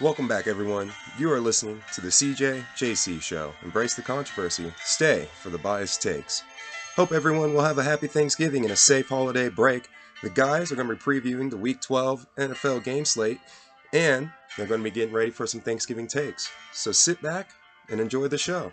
Welcome back, everyone. You are listening to the CJ JC Show. Embrace the controversy. Stay for the biased takes. Hope everyone will have a happy Thanksgiving and a safe holiday break. The guys are going to be previewing the Week 12 NFL game slate, and they're going to be getting ready for some Thanksgiving takes. So sit back and enjoy the show.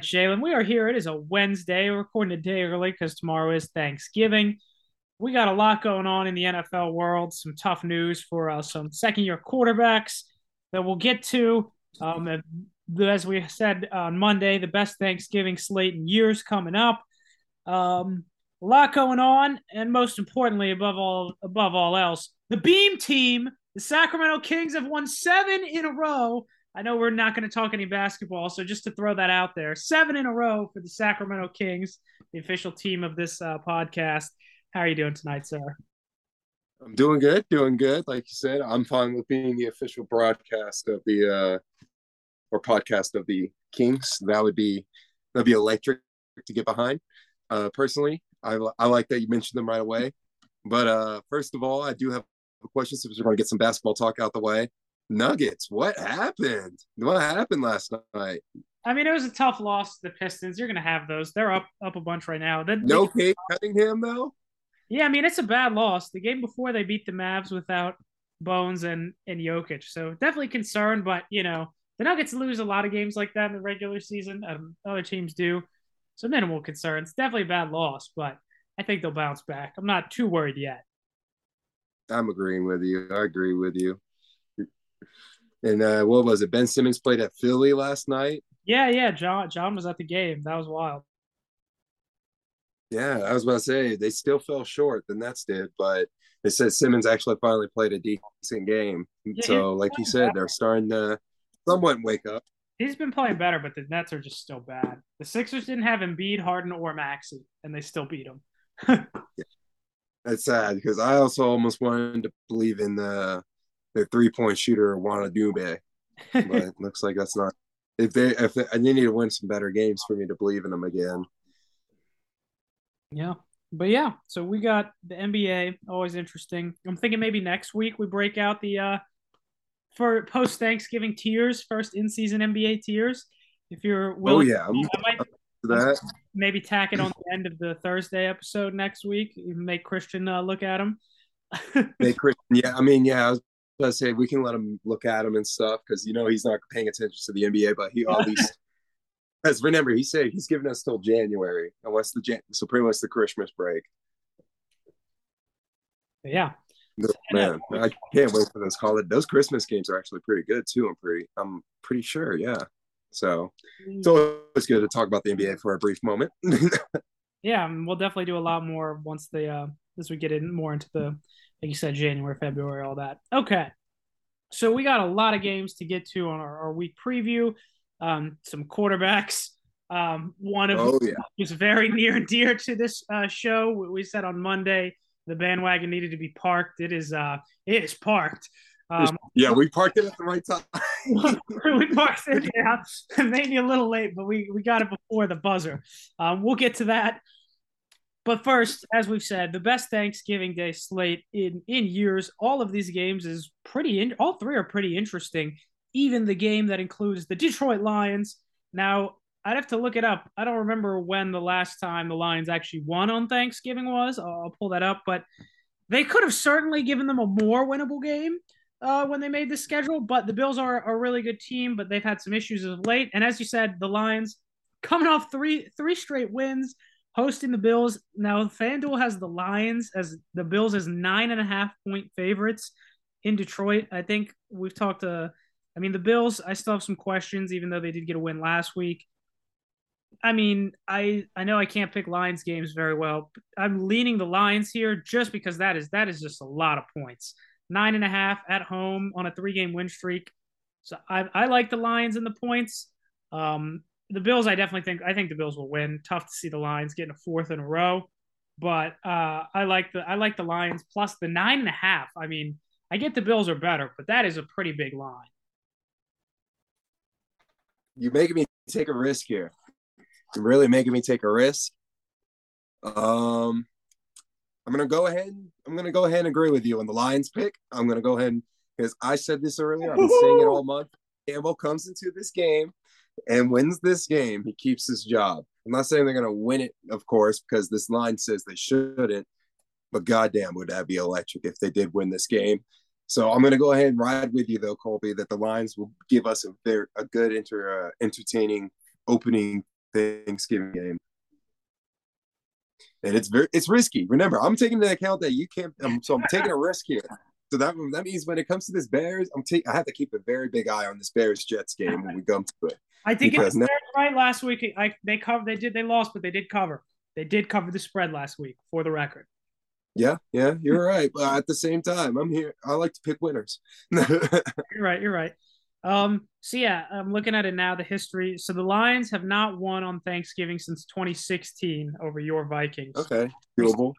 Right, Jalen, we are here. It is a Wednesday. We're recording a day early because tomorrow is Thanksgiving. We got a lot going on in the NFL world. Some tough news for uh, some second-year quarterbacks that we'll get to. Um, as we said on Monday, the best Thanksgiving slate in years coming up. Um, a lot going on, and most importantly, above all, above all else, the Beam Team, the Sacramento Kings, have won seven in a row I know we're not going to talk any basketball, so just to throw that out there, seven in a row for the Sacramento Kings, the official team of this uh, podcast. How are you doing tonight, sir? I'm doing good, doing good. Like you said, I'm fine with being the official broadcast of the uh, or podcast of the Kings. That would be that'd be electric to get behind. Uh, personally, I I like that you mentioned them right away. But uh, first of all, I do have a question. So we're going to get some basketball talk out the way. Nuggets. What happened? What happened last night? I mean, it was a tough loss to the Pistons. You're going to have those. They're up up a bunch right now. The, no Cade Cunningham though. Yeah, I mean it's a bad loss. The game before they beat the Mavs without Bones and and Jokic, so definitely concerned. But you know the Nuggets lose a lot of games like that in the regular season. Um, other teams do, so minimal concerns. Definitely a bad loss, but I think they'll bounce back. I'm not too worried yet. I'm agreeing with you. I agree with you. And uh, what was it? Ben Simmons played at Philly last night. Yeah, yeah. John John was at the game. That was wild. Yeah, I was about to say they still fell short. The Nets did, but they said Simmons actually finally played a decent game. Yeah, so, like you said, better. they're starting to somewhat wake up. He's been playing better, but the Nets are just still bad. The Sixers didn't have Embiid, Harden, or Maxey, and they still beat them. yeah. That's sad because I also almost wanted to believe in the their three point shooter Dube, but it looks like that's not. If they if they, they need to win some better games for me to believe in them again. Yeah, but yeah, so we got the NBA. Always interesting. I'm thinking maybe next week we break out the uh for post Thanksgiving tiers, first in season NBA tiers. If you're willing, oh yeah, I might that maybe tack it on the end of the Thursday episode next week. Make Christian uh, look at them. Make Christian, yeah. I mean, yeah. I was I say we can let him look at him and stuff because you know he's not paying attention to the NBA, but he at least because remember he said he's giving us till January, unless the Jan- so pretty much the Christmas break. Yeah. man, I can't wait for those holiday. Those Christmas games are actually pretty good too. I'm pretty, I'm pretty sure. Yeah. So it's mm. always good to talk about the NBA for a brief moment. yeah, we'll definitely do a lot more once the uh, as we get in more into the you said, January, February, all that. Okay. So we got a lot of games to get to on our, our week preview. Um, some quarterbacks. Um, one of oh, yeah. was very near and dear to this uh, show. We said on Monday the bandwagon needed to be parked. It is uh, it is parked. Um, yeah, we parked it at the right time. we parked it, yeah, maybe a little late, but we, we got it before the buzzer. Um, we'll get to that. But first, as we've said, the best Thanksgiving Day slate in in years. All of these games is pretty. In, all three are pretty interesting. Even the game that includes the Detroit Lions. Now, I'd have to look it up. I don't remember when the last time the Lions actually won on Thanksgiving was. I'll, I'll pull that up, but they could have certainly given them a more winnable game uh, when they made the schedule. But the Bills are a really good team, but they've had some issues of late. And as you said, the Lions coming off three three straight wins hosting the Bills. Now, FanDuel has the Lions as the Bills as nine and a half point favorites in Detroit. I think we've talked to, I mean, the Bills, I still have some questions, even though they did get a win last week. I mean, I I know I can't pick Lions games very well. I'm leaning the Lions here just because that is that is just a lot of points. Nine and a half at home on a three game win streak. So I, I like the Lions and the points. Um, the Bills, I definitely think I think the Bills will win. Tough to see the Lions getting a fourth in a row, but uh, I like the I like the Lions plus the nine and a half. I mean, I get the Bills are better, but that is a pretty big line. You're making me take a risk here. You're really making me take a risk. Um, I'm gonna go ahead. I'm gonna go ahead and agree with you on the Lions pick. I'm gonna go ahead because I said this earlier. I've been saying it all month. Campbell comes into this game and wins this game. He keeps his job. I'm not saying they're gonna win it, of course, because this line says they shouldn't. But goddamn, would that be electric if they did win this game? So I'm going to go ahead and ride with you, though, Colby, that the Lions will give us a very a good, inter, uh, entertaining opening Thanksgiving game. And it's very it's risky. Remember, I'm taking into account that you can't. Um, so I'm taking a risk here. So that that means when it comes to this Bears, I'm taking. I have to keep a very big eye on this Bears Jets game when we come to it. I think it's now- right last week. I they covered. They did. They lost, but they did cover. They did cover the spread last week, for the record. Yeah, yeah, you're right. But at the same time, I'm here. I like to pick winners. you're right. You're right. Um, so yeah, I'm looking at it now. The history. So the Lions have not won on Thanksgiving since 2016 over your Vikings. Okay, doable.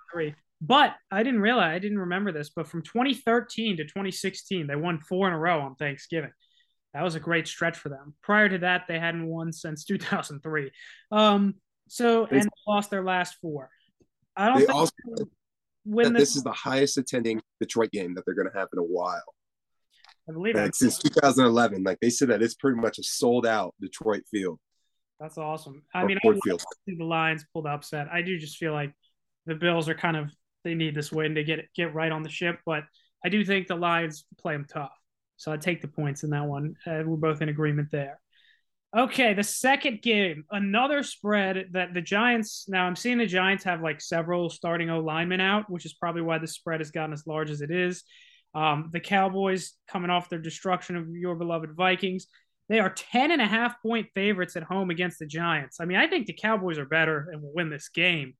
But I didn't realize. I didn't remember this. But from 2013 to 2016, they won four in a row on Thanksgiving. That was a great stretch for them. Prior to that, they hadn't won since 2003. Um, so and lost their last four. I don't. Think also, when this is the highest attending Detroit game that they're going to have in a while. I believe like, since 2011. Like they said that it's pretty much a sold out Detroit field. That's awesome. I or mean, I see the Lions pulled upset. I do just feel like the Bills are kind of they need this win to get get right on the ship, but I do think the Lions play them tough. So I take the points in that one. Uh, we're both in agreement there. Okay, the second game, another spread that the Giants. Now I'm seeing the Giants have like several starting O linemen out, which is probably why the spread has gotten as large as it is. Um, the Cowboys coming off their destruction of your beloved Vikings. They are 10 and a half point favorites at home against the Giants. I mean, I think the Cowboys are better and will win this game.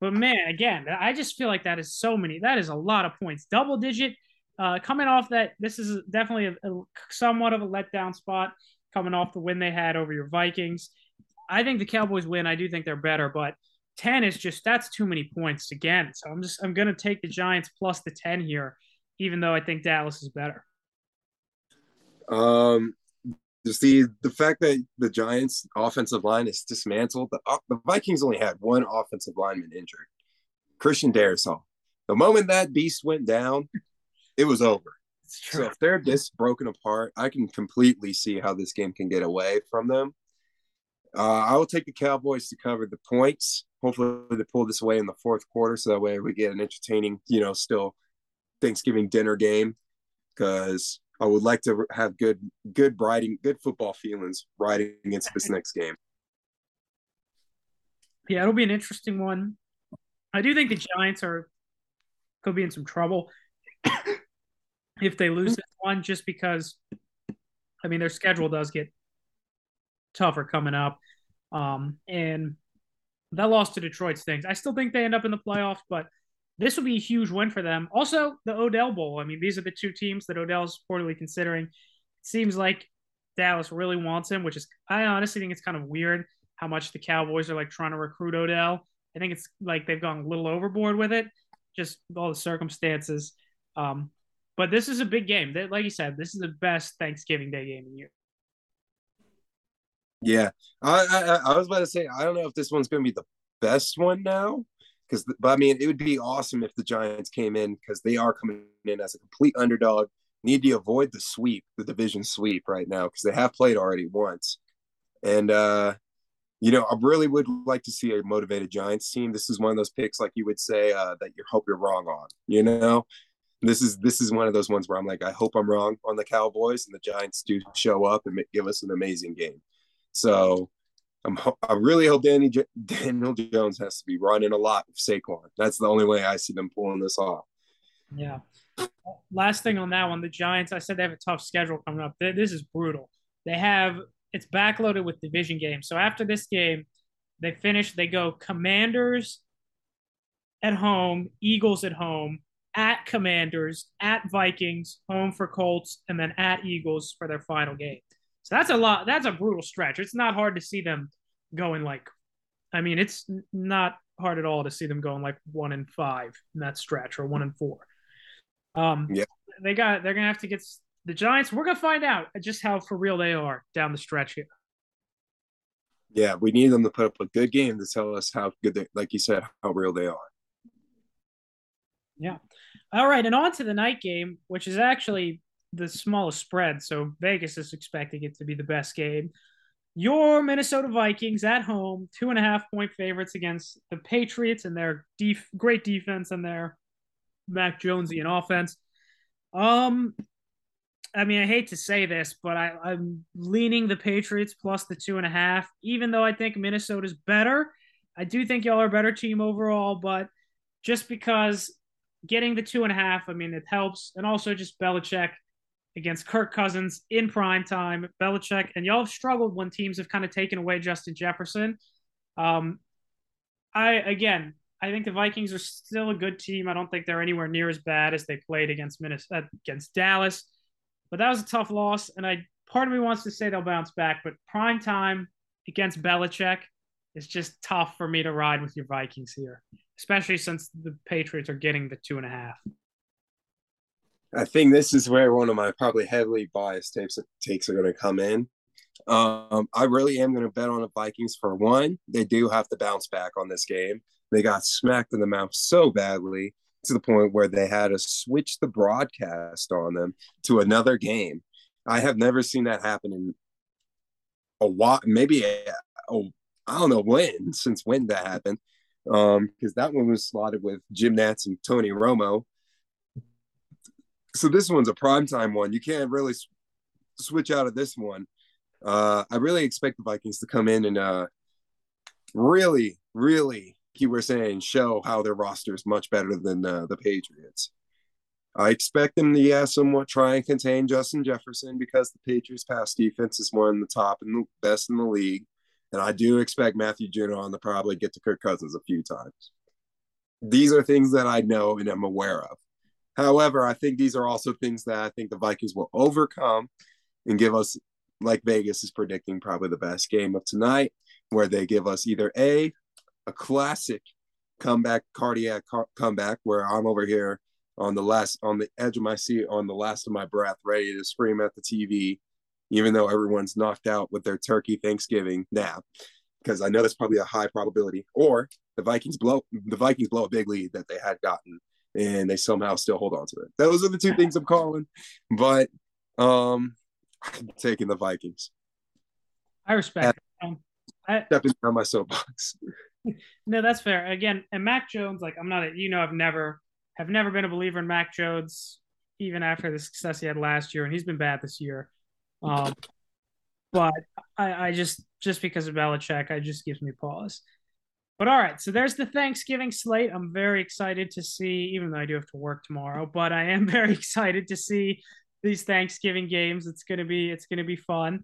But man, again, I just feel like that is so many. That is a lot of points. Double digit. Uh, coming off that, this is definitely a, a somewhat of a letdown spot coming off the win they had over your Vikings. I think the Cowboys win. I do think they're better, but 10 is just that's too many points again. So I'm just I'm gonna take the Giants plus the 10 here, even though I think Dallas is better. Um you see the fact that the Giants offensive line is dismantled, the, uh, the Vikings only had one offensive lineman injured. Christian Darrisaw. The moment that beast went down, it was over. It's So if they're this broken apart, I can completely see how this game can get away from them. Uh, I will take the Cowboys to cover the points. Hopefully, they pull this away in the fourth quarter, so that way we get an entertaining, you know, still Thanksgiving dinner game. Because I would like to have good, good riding, good football feelings riding into this next game. Yeah, it'll be an interesting one. I do think the Giants are could be in some trouble if they lose this one, just because, I mean, their schedule does get tougher coming up. Um, and that loss to Detroit stinks. I still think they end up in the playoffs, but this will be a huge win for them. Also, the Odell Bowl. I mean, these are the two teams that Odell's reportedly considering. It seems like Dallas really wants him, which is I honestly think it's kind of weird how much the Cowboys are like trying to recruit Odell. I think it's like they've gone a little overboard with it, just all the circumstances. Um, but this is a big game. Like you said, this is the best Thanksgiving Day game in year. Yeah, I, I I was about to say I don't know if this one's going to be the best one now, because but I mean it would be awesome if the Giants came in because they are coming in as a complete underdog. Need to avoid the sweep, the division sweep right now because they have played already once, and uh you know I really would like to see a motivated Giants team. This is one of those picks like you would say uh, that you hope you're wrong on. You know, this is this is one of those ones where I'm like, I hope I'm wrong on the Cowboys and the Giants do show up and give us an amazing game. So I'm I really hope Danny Daniel Jones has to be running a lot with Saquon. That's the only way I see them pulling this off. Yeah. Last thing on that one, the Giants. I said they have a tough schedule coming up. This is brutal. They have it's backloaded with division games. So after this game, they finish. They go Commanders at home, Eagles at home, at Commanders, at Vikings, home for Colts, and then at Eagles for their final game. So that's a lot. That's a brutal stretch. It's not hard to see them going like, I mean, it's not hard at all to see them going like one and five in that stretch or one and four. Um, yeah, they got. They're gonna have to get the Giants. We're gonna find out just how for real they are down the stretch here. Yeah, we need them to put up a good game to tell us how good they, like you said, how real they are. Yeah. All right, and on to the night game, which is actually the smallest spread. So Vegas is expecting it to be the best game. Your Minnesota Vikings at home, two and a half point favorites against the Patriots and their def- great defense and their Mac Jonesian offense. Um, I mean, I hate to say this, but I, I'm leaning the Patriots plus the two and a half, even though I think Minnesota's better. I do think y'all are a better team overall, but just because getting the two and a half, I mean, it helps. And also just Belichick against Kirk Cousins in prime time. Belichick, and y'all have struggled when teams have kind of taken away Justin Jefferson. Um, I again, I think the Vikings are still a good team. I don't think they're anywhere near as bad as they played against Minnesota, against Dallas, but that was a tough loss. And I part of me wants to say they'll bounce back, but prime time against Belichick is just tough for me to ride with your Vikings here, especially since the Patriots are getting the two and a half. I think this is where one of my probably heavily biased takes takes are going to come in. Um, I really am going to bet on the Vikings for one. They do have to bounce back on this game. They got smacked in the mouth so badly to the point where they had to switch the broadcast on them to another game. I have never seen that happen in a while, maybe I don't know when, since when that happened. Um, because that one was slotted with Jim Nantz and Tony Romo so this one's a primetime one. You can't really s- switch out of this one. Uh, I really expect the Vikings to come in and uh, really, really, you were saying, show how their roster is much better than uh, the Patriots. I expect them to, yeah, somewhat try and contain Justin Jefferson because the Patriots' pass defense is one of the top and the best in the league. And I do expect Matthew Judon to probably get to Kirk Cousins a few times. These are things that I know and am aware of. However, I think these are also things that I think the Vikings will overcome and give us, like Vegas is predicting, probably the best game of tonight, where they give us either a a classic comeback, cardiac comeback, where I'm over here on the last on the edge of my seat, on the last of my breath, ready to scream at the TV, even though everyone's knocked out with their turkey Thanksgiving nap, because I know that's probably a high probability. Or the Vikings blow the Vikings blow a big lead that they had gotten and they somehow still hold on to it. Those are the two things I'm calling. But um I'm taking the Vikings. I respect um, I, stepping down my soapbox. no, that's fair. Again, and Mac Jones, like I'm not a, you know, I've never have never been a believer in Mac Jones, even after the success he had last year, and he's been bad this year. Um, but I, I just just because of Belichick, I just gives me pause. But all right, so there's the Thanksgiving slate. I'm very excited to see, even though I do have to work tomorrow, but I am very excited to see these Thanksgiving games. It's gonna be it's gonna be fun.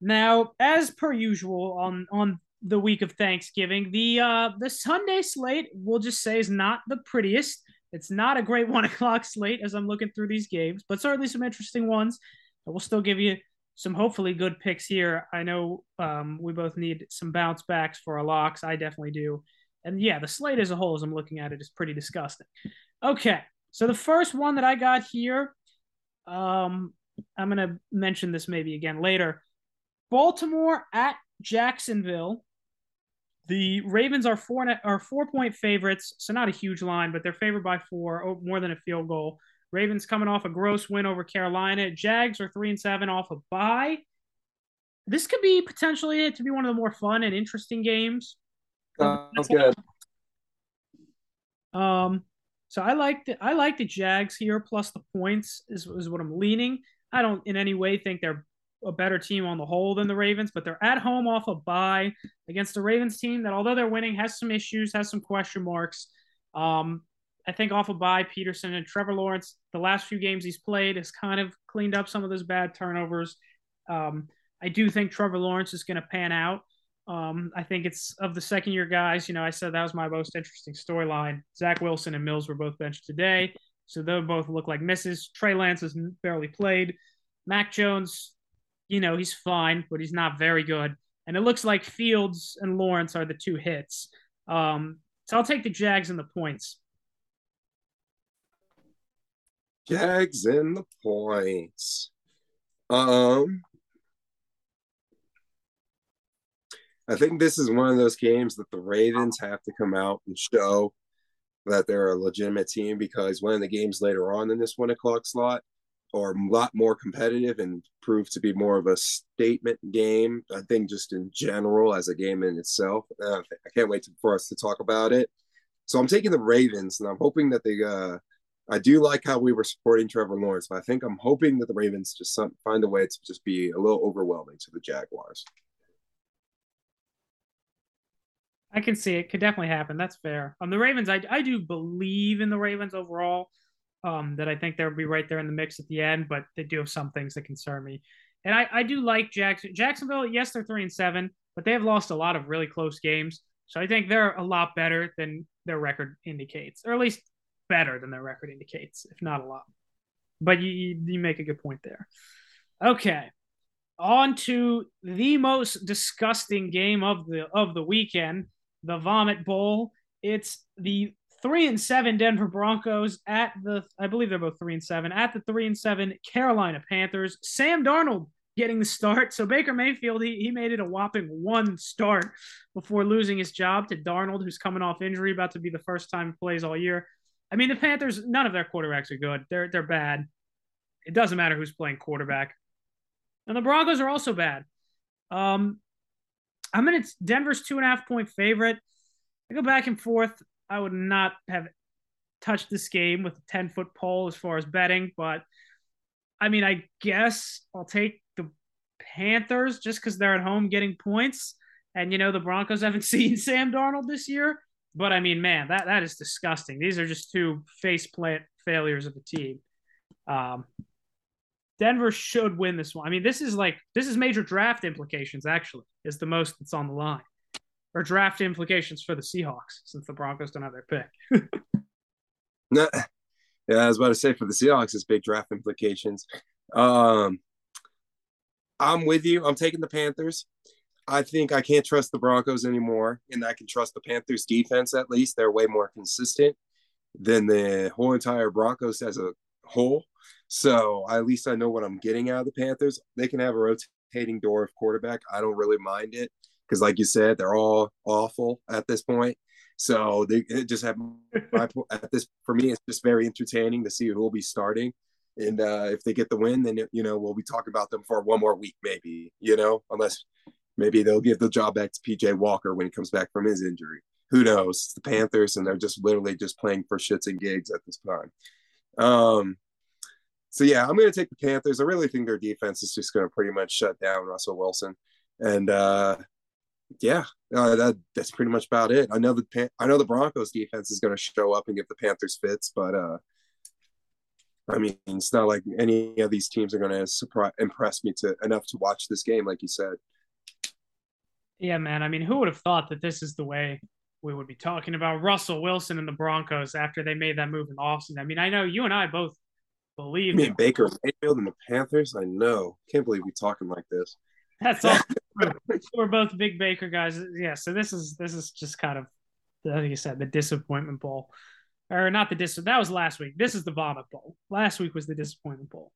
Now, as per usual on on the week of Thanksgiving, the uh the Sunday slate we'll just say is not the prettiest. It's not a great one o'clock slate as I'm looking through these games, but certainly some interesting ones. We'll still give you some hopefully good picks here. I know um, we both need some bounce backs for our locks. I definitely do. And yeah, the slate as a whole, as I'm looking at it, is pretty disgusting. Okay, so the first one that I got here, um, I'm gonna mention this maybe again later. Baltimore at Jacksonville. The Ravens are four are four point favorites, so not a huge line, but they're favored by four, more than a field goal. Ravens coming off a gross win over Carolina. Jags are three and seven off a bye. This could be potentially it to be one of the more fun and interesting games. Sounds good. Um, so I like the I like the Jags here plus the points is, is what I'm leaning. I don't in any way think they're a better team on the whole than the Ravens, but they're at home off a bye against the Ravens team that although they're winning has some issues, has some question marks. Um, I think off of bye, Pederson and Trevor Lawrence, the last few games he's played has kind of cleaned up some of those bad turnovers. Um, I do think Trevor Lawrence is going to pan out. Um, I think it's of the second year guys. You know, I said that was my most interesting storyline. Zach Wilson and Mills were both benched today, so they both look like misses. Trey Lance has barely played. Mac Jones, you know, he's fine, but he's not very good. And it looks like Fields and Lawrence are the two hits. Um, so I'll take the Jags and the points. Jags and the points. Um, I think this is one of those games that the Ravens have to come out and show that they're a legitimate team because one of the games later on in this one o'clock slot are a lot more competitive and prove to be more of a statement game. I think just in general as a game in itself. Uh, I can't wait to, for us to talk about it. So I'm taking the Ravens, and I'm hoping that they. Uh, I do like how we were supporting Trevor Lawrence, but I think I'm hoping that the Ravens just some, find a way to just be a little overwhelming to the Jaguars. I can see it. Could definitely happen. That's fair. Um, the Ravens, I I do believe in the Ravens overall. Um, that I think they'll be right there in the mix at the end, but they do have some things that concern me. And I, I do like Jackson Jacksonville. Yes, they're three and seven, but they have lost a lot of really close games. So I think they're a lot better than their record indicates, or at least better than their record indicates, if not a lot. But you you make a good point there. Okay, on to the most disgusting game of the of the weekend the Vomit Bowl. It's the three and seven Denver Broncos at the I believe they're both three and seven at the three and seven Carolina Panthers. Sam Darnold getting the start. So Baker Mayfield he he made it a whopping one start before losing his job to Darnold, who's coming off injury, about to be the first time he plays all year. I mean the Panthers, none of their quarterbacks are good. They're they're bad. It doesn't matter who's playing quarterback. And the Broncos are also bad. Um, I'm it's Denver's two and a half point favorite. I go back and forth. I would not have touched this game with a 10 foot pole as far as betting, but I mean, I guess I'll take the Panthers just because they're at home getting points. And, you know, the Broncos haven't seen Sam Darnold this year. But I mean, man, that, that is disgusting. These are just two face plant failures of the team. Um, Denver should win this one. I mean, this is like this is major draft implications. Actually, is the most that's on the line, or draft implications for the Seahawks since the Broncos don't have their pick. yeah, I was about to say for the Seahawks, it's big draft implications. Um, I'm with you. I'm taking the Panthers. I think I can't trust the Broncos anymore, and I can trust the Panthers defense at least. They're way more consistent than the whole entire Broncos as a whole. So at least I know what I'm getting out of the Panthers. They can have a rotating door of quarterback. I don't really mind it because, like you said, they're all awful at this point. So they just have my, at this for me. It's just very entertaining to see who will be starting, and uh, if they get the win, then you know we'll be talking about them for one more week, maybe. You know, unless maybe they'll give the job back to PJ Walker when he comes back from his injury. Who knows? It's the Panthers, and they're just literally just playing for shits and gigs at this time. Um, so yeah, I'm going to take the Panthers. I really think their defense is just going to pretty much shut down Russell Wilson, and uh, yeah, uh, that that's pretty much about it. I know the Pan- I know the Broncos defense is going to show up and give the Panthers fits, but uh, I mean, it's not like any of these teams are going to surprise impress me to enough to watch this game, like you said. Yeah, man. I mean, who would have thought that this is the way we would be talking about Russell Wilson and the Broncos after they made that move in Austin? I mean, I know you and I both Believe me. Baker Mayfield and the Panthers? I know. Can't believe we're talking like this. That's all. We're both big Baker guys. Yeah, so this is this is just kind of like you said, the disappointment bowl. Or not the dis that was last week. This is the vomit bowl. Last week was the disappointment bowl.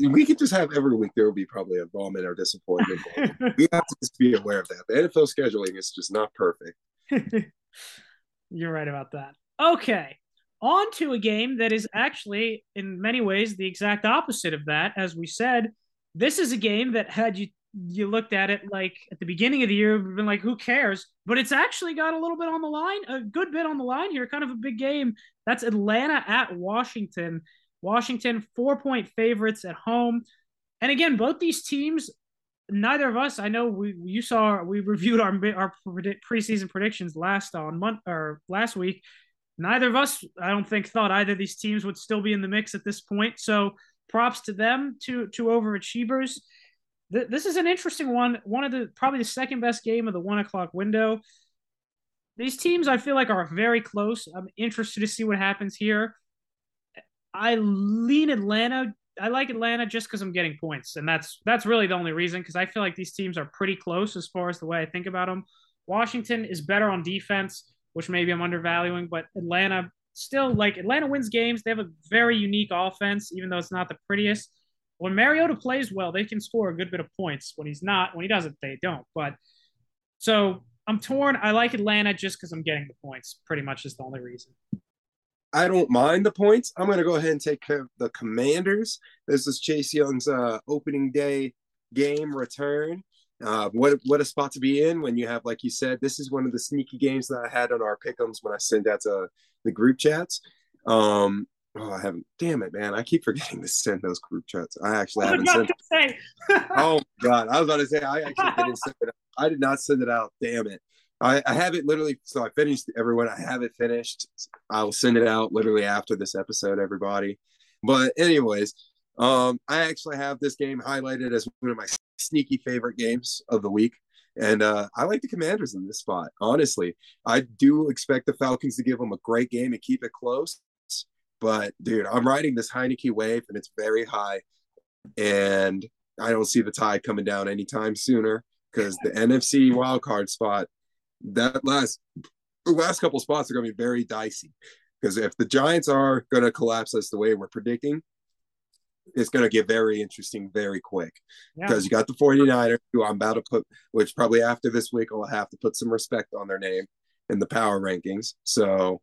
We could just have every week there will be probably a vomit or disappointment we have to just be aware of that. The NFL scheduling is just not perfect. You're right about that. Okay on to a game that is actually, in many ways, the exact opposite of that. As we said, this is a game that had you you looked at it like at the beginning of the year, we've been like, who cares? But it's actually got a little bit on the line, a good bit on the line here, kind of a big game. That's Atlanta at Washington. Washington, four point favorites at home. And again, both these teams, neither of us, I know we you saw we reviewed our our preseason predictions last on month or last week neither of us, I don't think, thought either of these teams would still be in the mix at this point. So props to them, to to overachievers. Th- this is an interesting one. One of the probably the second best game of the one o'clock window. These teams, I feel like, are very close. I'm interested to see what happens here. I lean Atlanta I like Atlanta just because I'm getting points, and that's that's really the only reason. Because I feel like these teams are pretty close as far as the way I think about them. Washington is better on defense, which maybe I'm undervaluing, but Atlanta still like Atlanta wins games. They have a very unique offense, even though it's not the prettiest. When Mariota plays well, they can score a good bit of points. When he's not, when he doesn't, they don't. But so I'm torn. I like Atlanta just because I'm getting the points. Pretty much is the only reason. I don't mind the points. I'm going to go ahead and take care of the Commanders. This is Chase Young's uh, opening day game return. Uh, what what a spot to be in when you have, like you said, this is one of the sneaky games that I had on our pickums when I sent out to the group chats. Um, oh, I haven't. Damn it, man! I keep forgetting to send those group chats. I actually I haven't sent. Oh God, I was about to say I actually didn't send it. Out. I did not send it out. Damn it! I, I have it literally. So I finished everyone. I have it finished. I will send it out literally after this episode, everybody. But anyways, um, I actually have this game highlighted as one of my sneaky favorite games of the week. And uh, I like the Commanders in this spot. Honestly, I do expect the Falcons to give them a great game and keep it close. But dude, I'm riding this Heinicke wave, and it's very high, and I don't see the tide coming down anytime sooner because the NFC wildcard spot that last the last couple spots are going to be very dicey because if the Giants are going to collapse as the way we're predicting, it's going to get very interesting very quick because yeah. you got the 49ers who I'm about to put, which probably after this week I'll have to put some respect on their name in the power rankings. So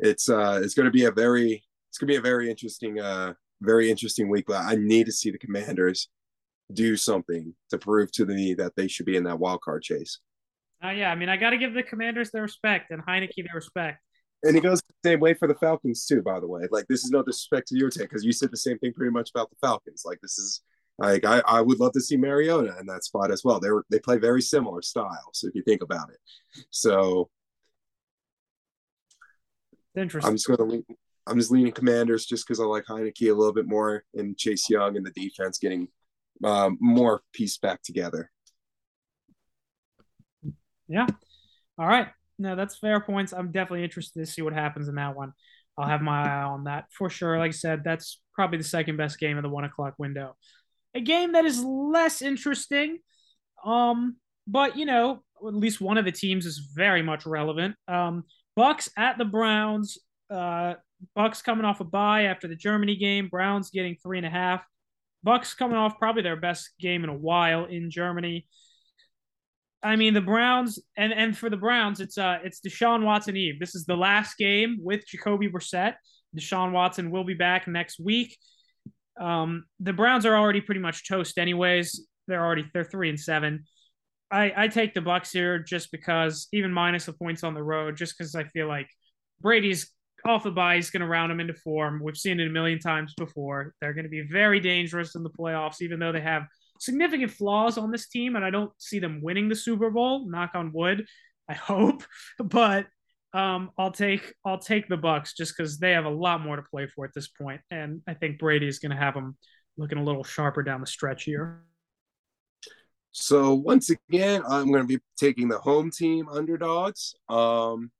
it's uh it's going to be a very it's going to be a very interesting uh very interesting week. But I need to see the Commanders do something to prove to me that they should be in that wild card chase. Uh, yeah, I mean, I got to give the Commanders their respect and Heinicke their respect. And it goes the same way for the Falcons too, by the way. Like this is no disrespect to your take because you said the same thing pretty much about the Falcons. Like this is like I, I would love to see Mariota in that spot as well. They were they play very similar styles if you think about it. So interesting. I'm just gonna lean, I'm just leaning Commanders just because I like Heinicke a little bit more and Chase Young and the defense getting um, more piece back together. Yeah. All right. No, that's fair points. I'm definitely interested to see what happens in that one. I'll have my eye on that for sure. Like I said, that's probably the second best game of the one o'clock window. A game that is less interesting, um, but you know, at least one of the teams is very much relevant. Um, Bucks at the Browns. Uh, Bucks coming off a bye after the Germany game. Browns getting three and a half. Bucks coming off probably their best game in a while in Germany. I mean, the Browns and and for the Browns, it's uh it's Deshaun Watson Eve. This is the last game with Jacoby Brissett. Deshaun Watson will be back next week. Um, the Browns are already pretty much toast, anyways. They're already they're three and seven. I I take the Bucks here just because even minus the points on the road, just because I feel like Brady's off the bye. He's going to round them into form. We've seen it a million times before. They're going to be very dangerous in the playoffs, even though they have significant flaws on this team, and I don't see them winning the Super Bowl. Knock on wood. I hope, but um, I'll take I'll take the Bucks just because they have a lot more to play for at this point, and I think Brady is going to have them looking a little sharper down the stretch here. So once again, I'm going to be taking the home team underdogs. Um,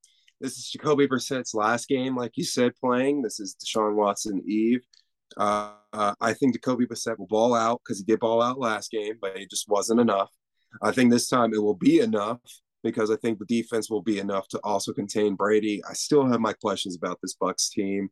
this is Jacoby Brissett's last game, like you said, playing. This is Deshaun Watson Eve. Uh, uh, I think Jacoby Brissett will ball out because he did ball out last game, but it just wasn't enough. I think this time it will be enough because I think the defense will be enough to also contain Brady. I still have my questions about this Bucks team,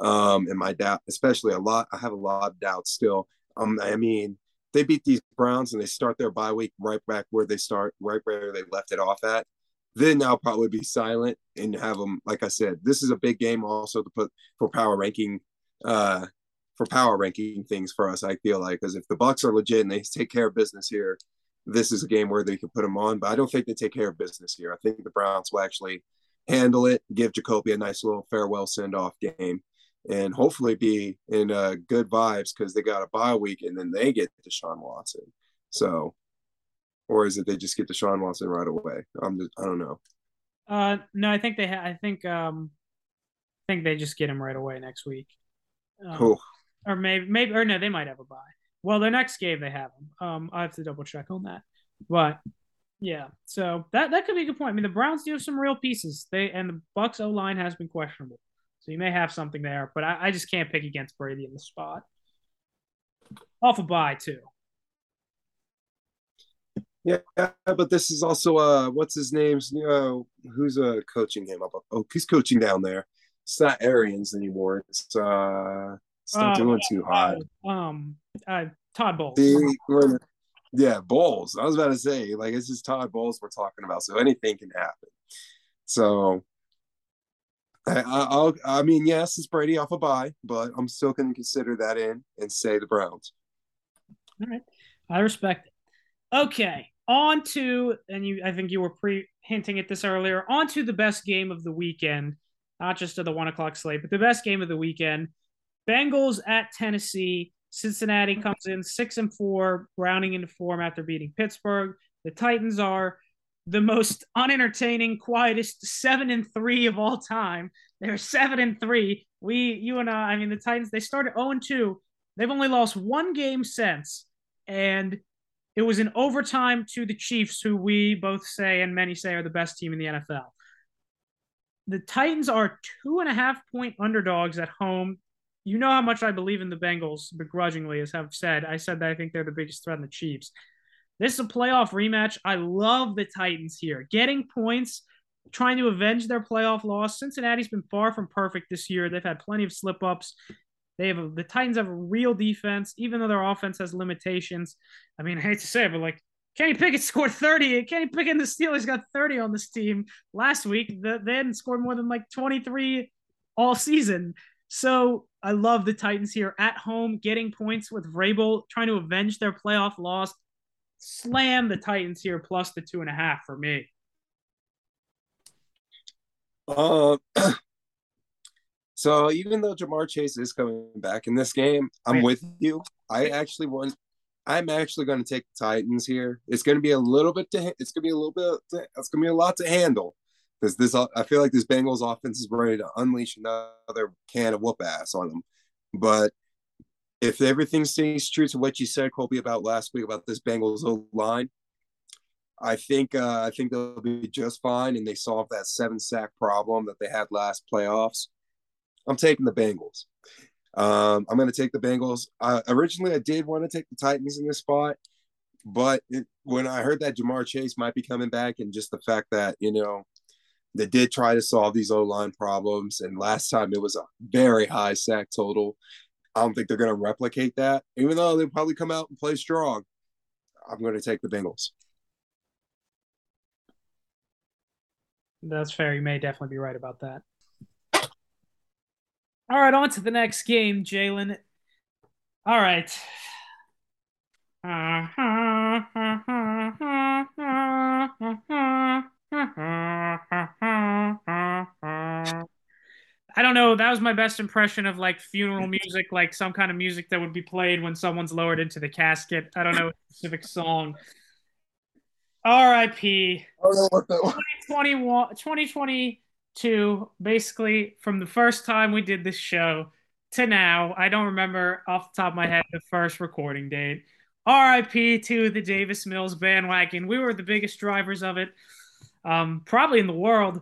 um, and my doubt, especially a lot. I have a lot of doubts still. Um, I mean, they beat these Browns and they start their bye week right back where they start, right where they left it off at. Then I'll probably be silent and have them. Like I said, this is a big game also to put for power ranking uh, for power ranking things for us. I feel like because if the Bucks are legit and they take care of business here, this is a game where they can put them on. But I don't think they take care of business here. I think the Browns will actually handle it, give Jacoby a nice little farewell send off game, and hopefully be in uh, good vibes because they got a bye week and then they get Deshaun Watson. So, or is it they just get Deshaun Watson right away? I'm just I don't know. Uh, no, I think they. Ha- I think um, I think they just get him right away next week. Um, cool or maybe maybe or no, they might have a bye. Well, their next game they have them. Um, I have to double check on that, but yeah, so that that could be a good point. I mean, the Browns do have some real pieces. They and the Bucks O line has been questionable, so you may have something there. But I, I just can't pick against Brady in the spot. off a bye too. Yeah, but this is also uh, what's his name's? You know, who's uh coaching him up? Oh, he's coaching down there. It's not Arians anymore. It's uh, not uh, doing too hot. Um, uh, Todd Bowles. Yeah, Bowles. I was about to say, like, it's just Todd Bowles we're talking about, so anything can happen. So, I, I'll, I mean, yes, it's Brady off a bye, but I'm still going to consider that in and say the Browns. All right, I respect it. Okay, on to, and you, I think you were pre hinting at this earlier. On to the best game of the weekend, not just of the one o'clock slate, but the best game of the weekend. Bengals at Tennessee. Cincinnati comes in six and four, rounding into form after beating Pittsburgh. The Titans are the most unentertaining, quietest seven and three of all time. They're seven and three. We, you and I, I mean, the Titans, they started 0 and 2. They've only lost one game since. And it was in overtime to the Chiefs, who we both say and many say are the best team in the NFL. The Titans are two and a half point underdogs at home. You know how much I believe in the Bengals, begrudgingly, as I've said. I said that I think they're the biggest threat in the Chiefs. This is a playoff rematch. I love the Titans here. Getting points, trying to avenge their playoff loss. Cincinnati's been far from perfect this year. They've had plenty of slip ups. They have a, the Titans have a real defense, even though their offense has limitations. I mean, I hate to say it, but like Kenny Pickett scored 30. Kenny Pickett and the Steelers got 30 on this team last week. The, they hadn't scored more than like 23 all season. So I love the Titans here at home, getting points with Vrabel, trying to avenge their playoff loss. Slam the Titans here plus the two and a half for me. Uh, So even though Ja'Marr Chase is coming back in this game, I'm with you. I actually want. I'm actually going to take the Titans here. It's going to be a little bit to. It's going to be a little bit. To, it's going to be a lot to handle because this. I feel like this Bengals offense is ready to unleash another can of whoop ass on them. But if everything stays true to what you said, Colby, about last week about this Bengals line, I think uh, I think they'll be just fine, and they solve that seven sack problem that they had last playoffs. I'm taking the Bengals. Um, I'm going to take the Bengals. Originally, I did want to take the Titans in this spot, but it, when I heard that Ja'Marr Chase might be coming back, and just the fact that you know they did try to solve these O line problems, and last time it was a very high sack total. I don't think they're going to replicate that, even though they'll probably come out and play strong. I'm going to take the Bengals. That's fair. You may definitely be right about that. All right, on to the next game, Jalen. All right. I don't know. That was my best impression of like funeral music, like some kind of music that would be played when someone's lowered into the casket. I don't know a specific song. R.I.P. 2021, 2020 basically from the first time we did this show to now. I don't remember off the top of my head the first recording date. RIP to the Davis Mills bandwagon. We were the biggest drivers of it, um, probably in the world.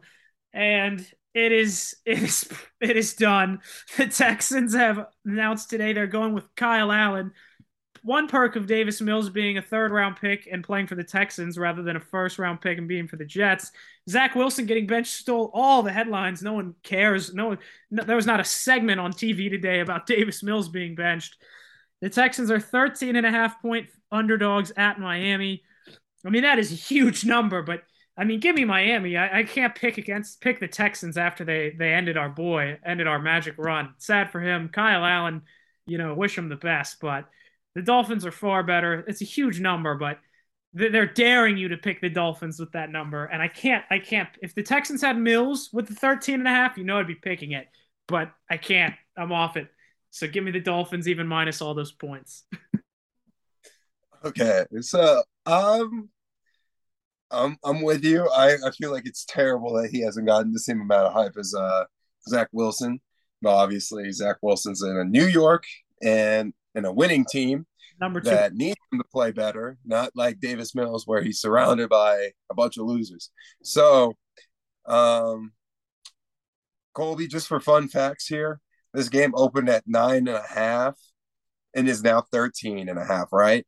And it is it is it is done. The Texans have announced today they're going with Kyle Allen, one perk of Davis Mills being a third round pick and playing for the Texans rather than a first round pick and being for the Jets. Zach Wilson getting benched stole all the headlines. No one cares. No one, no, there was not a segment on TV today about Davis Mills being benched. The Texans are 13 and a half point underdogs at Miami. I mean, that is a huge number, but I mean, give me Miami. I, I can't pick against pick the Texans after they they ended our boy, ended our magic run. Sad for him. Kyle Allen, you know, wish him the best, but the Dolphins are far better. It's a huge number, but they're daring you to pick the Dolphins with that number. And I can't, I can't. If the Texans had Mills with the 13 and a half, you know I'd be picking it, but I can't. I'm off it. So give me the Dolphins even minus all those points. okay. So, um, I'm, I'm with you. I, I feel like it's terrible that he hasn't gotten the same amount of hype as uh, Zach Wilson. But obviously, Zach Wilson's in a New York and in a winning team number two that needs him to play better, not like Davis Mills where he's surrounded by a bunch of losers. So, um, Colby, just for fun facts here, this game opened at nine and a half. and is now 13 and a half, right?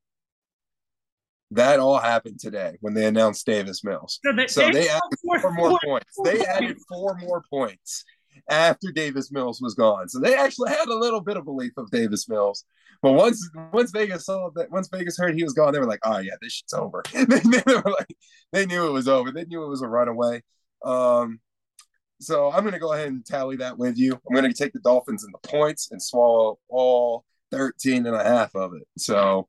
That all happened today when they announced Davis Mills. So they, so they, they added four, four more points. They added four more points after Davis Mills was gone. So they actually had a little bit of belief of Davis Mills. But once once Vegas saw that once Vegas heard he was gone, they were like, oh yeah, this shit's over. they, they, were like, they knew it was over. They knew it was a runaway. Um, so I'm gonna go ahead and tally that with you. I'm gonna take the Dolphins in the points and swallow all 13 and a half of it. So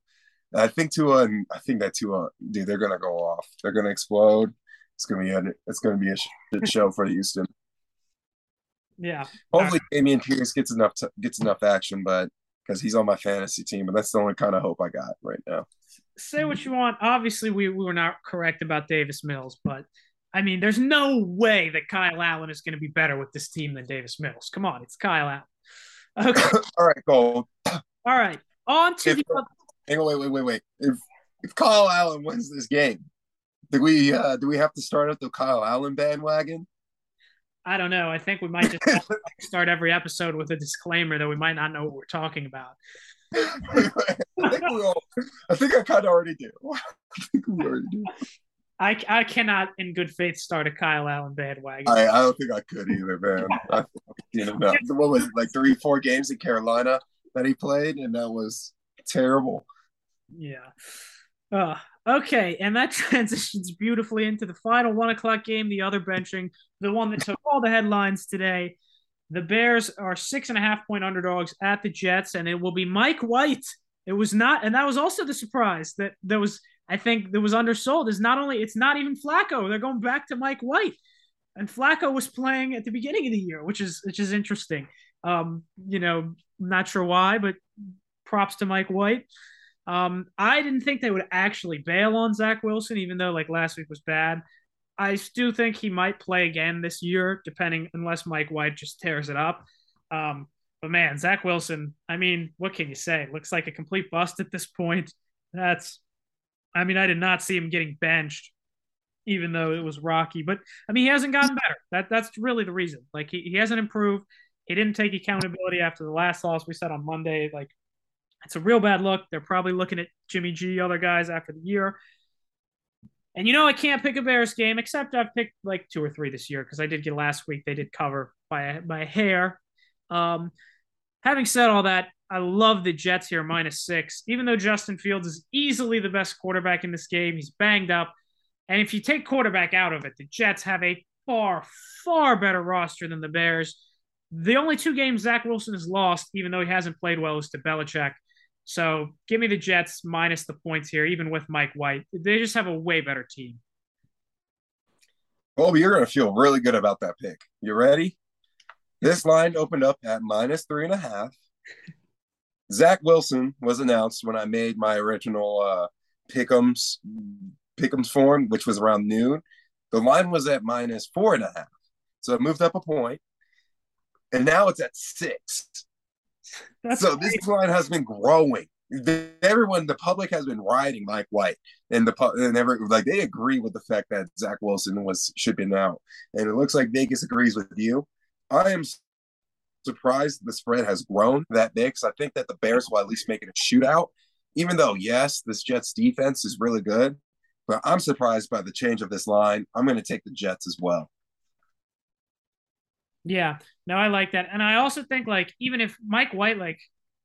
I think Tua and I think that Tua, dude, they're gonna go off. They're gonna explode. It's gonna be a it's gonna be a shit show for Houston. Yeah. Hopefully, Dameon Pierce gets enough t- gets enough action, but because he's on my fantasy team, and that's the only kind of hope I got right now. Say what you want. Obviously, we, we were not correct about Davis Mills, but I mean, there's no way that Kyle Allen is going to be better with this team than Davis Mills. Come on, it's Kyle Allen. Okay. All right, Gold. All right, on to if, the. Hang on, wait, wait, wait, wait. If if Kyle Allen wins this game, do we uh, do we have to start up the Kyle Allen bandwagon? I don't know. I think we might just start every episode with a disclaimer that we might not know what we're talking about. I think we all. I think I kind of already do. I think we already do. I, I cannot, in good faith, start a Kyle Allen bandwagon. I, I don't think I could either, man. I, you know, what was it, like three, four games in Carolina that he played, and that was terrible. Yeah. Uh, Okay, and that transitions beautifully into the final one o'clock game, the other benching, the one that took all the headlines today. The Bears are six and a half point underdogs at the Jets, and it will be Mike White. It was not, and that was also the surprise that there was, I think, that was undersold. Is not only it's not even Flacco; they're going back to Mike White, and Flacco was playing at the beginning of the year, which is which is interesting. Um, you know, not sure why, but props to Mike White. Um, I didn't think they would actually bail on Zach Wilson, even though like last week was bad. I do think he might play again this year, depending unless Mike White just tears it up. Um, but man, Zach Wilson, I mean, what can you say? Looks like a complete bust at this point. That's, I mean, I did not see him getting benched, even though it was rocky. But I mean, he hasn't gotten better. That that's really the reason. Like he, he hasn't improved. He didn't take accountability after the last loss we said on Monday. Like it's a real bad look. They're probably looking at Jimmy G, other guys after the year. And you know, I can't pick a Bears game except I've picked like two or three this year because I did get last week. They did cover by by hair. Um, having said all that, I love the Jets here minus six. Even though Justin Fields is easily the best quarterback in this game, he's banged up. And if you take quarterback out of it, the Jets have a far, far better roster than the Bears. The only two games Zach Wilson has lost, even though he hasn't played well, is to Belichick. So give me the Jets minus the points here, even with Mike White. They just have a way better team. Well, you're going to feel really good about that pick. You ready? This line opened up at minus three and a half. Zach Wilson was announced when I made my original uh, Pick'ems Pick'ems form, which was around noon. The line was at minus four and a half, so it moved up a point, and now it's at six. That's so this line has been growing. Everyone, the public has been riding Mike White, and the and every like they agree with the fact that Zach Wilson was shipping out, and it looks like Vegas agrees with you. I am surprised the spread has grown that big because I think that the Bears will at least make it a shootout. Even though, yes, this Jets defense is really good, but I'm surprised by the change of this line. I'm going to take the Jets as well. Yeah, no, I like that, and I also think like even if Mike White like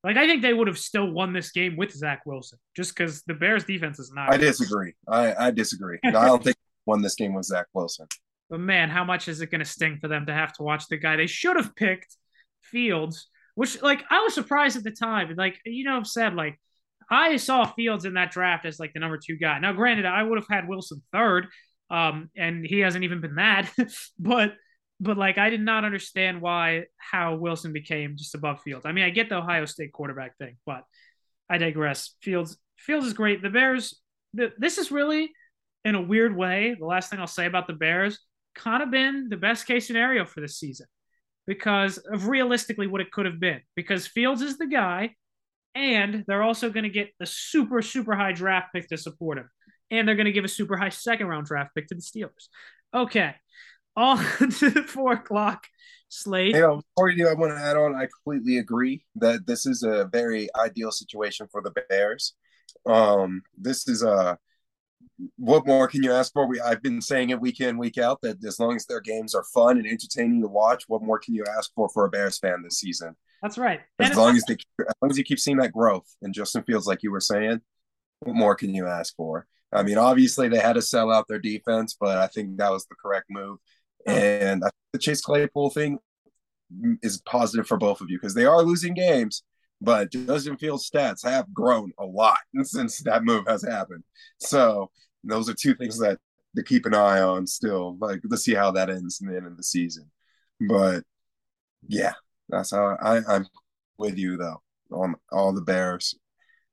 like I think they would have still won this game with Zach Wilson just because the Bears defense is not. I disagree. I I disagree. I don't think won this game with Zach Wilson. But man, how much is it going to sting for them to have to watch the guy they should have picked, Fields? Which like I was surprised at the time. Like you know, I've said like I saw Fields in that draft as like the number two guy. Now, granted, I would have had Wilson third, um, and he hasn't even been that, but but like I did not understand why how Wilson became just above Fields. I mean, I get the Ohio State quarterback thing, but I digress. Fields Fields is great. The Bears. The, this is really, in a weird way, the last thing I'll say about the Bears kind of been the best case scenario for this season because of realistically what it could have been. Because Fields is the guy, and they're also going to get a super super high draft pick to support him, and they're going to give a super high second round draft pick to the Steelers. Okay. On to the four o'clock slate. You know, before you do, I want to add on. I completely agree that this is a very ideal situation for the Bears. Um, this is a what more can you ask for? We I've been saying it week in week out that as long as their games are fun and entertaining to watch, what more can you ask for for a Bears fan this season? That's right. As long as they, as long as you keep seeing that growth and Justin Fields, like you were saying, what more can you ask for? I mean, obviously they had to sell out their defense, but I think that was the correct move. And I think the Chase Claypool thing is positive for both of you because they are losing games, but Justin Fields' stats have grown a lot since that move has happened. So those are two things that to keep an eye on still. Like let's see how that ends in the end of the season. But yeah, that's how I, I'm with you though on all the Bears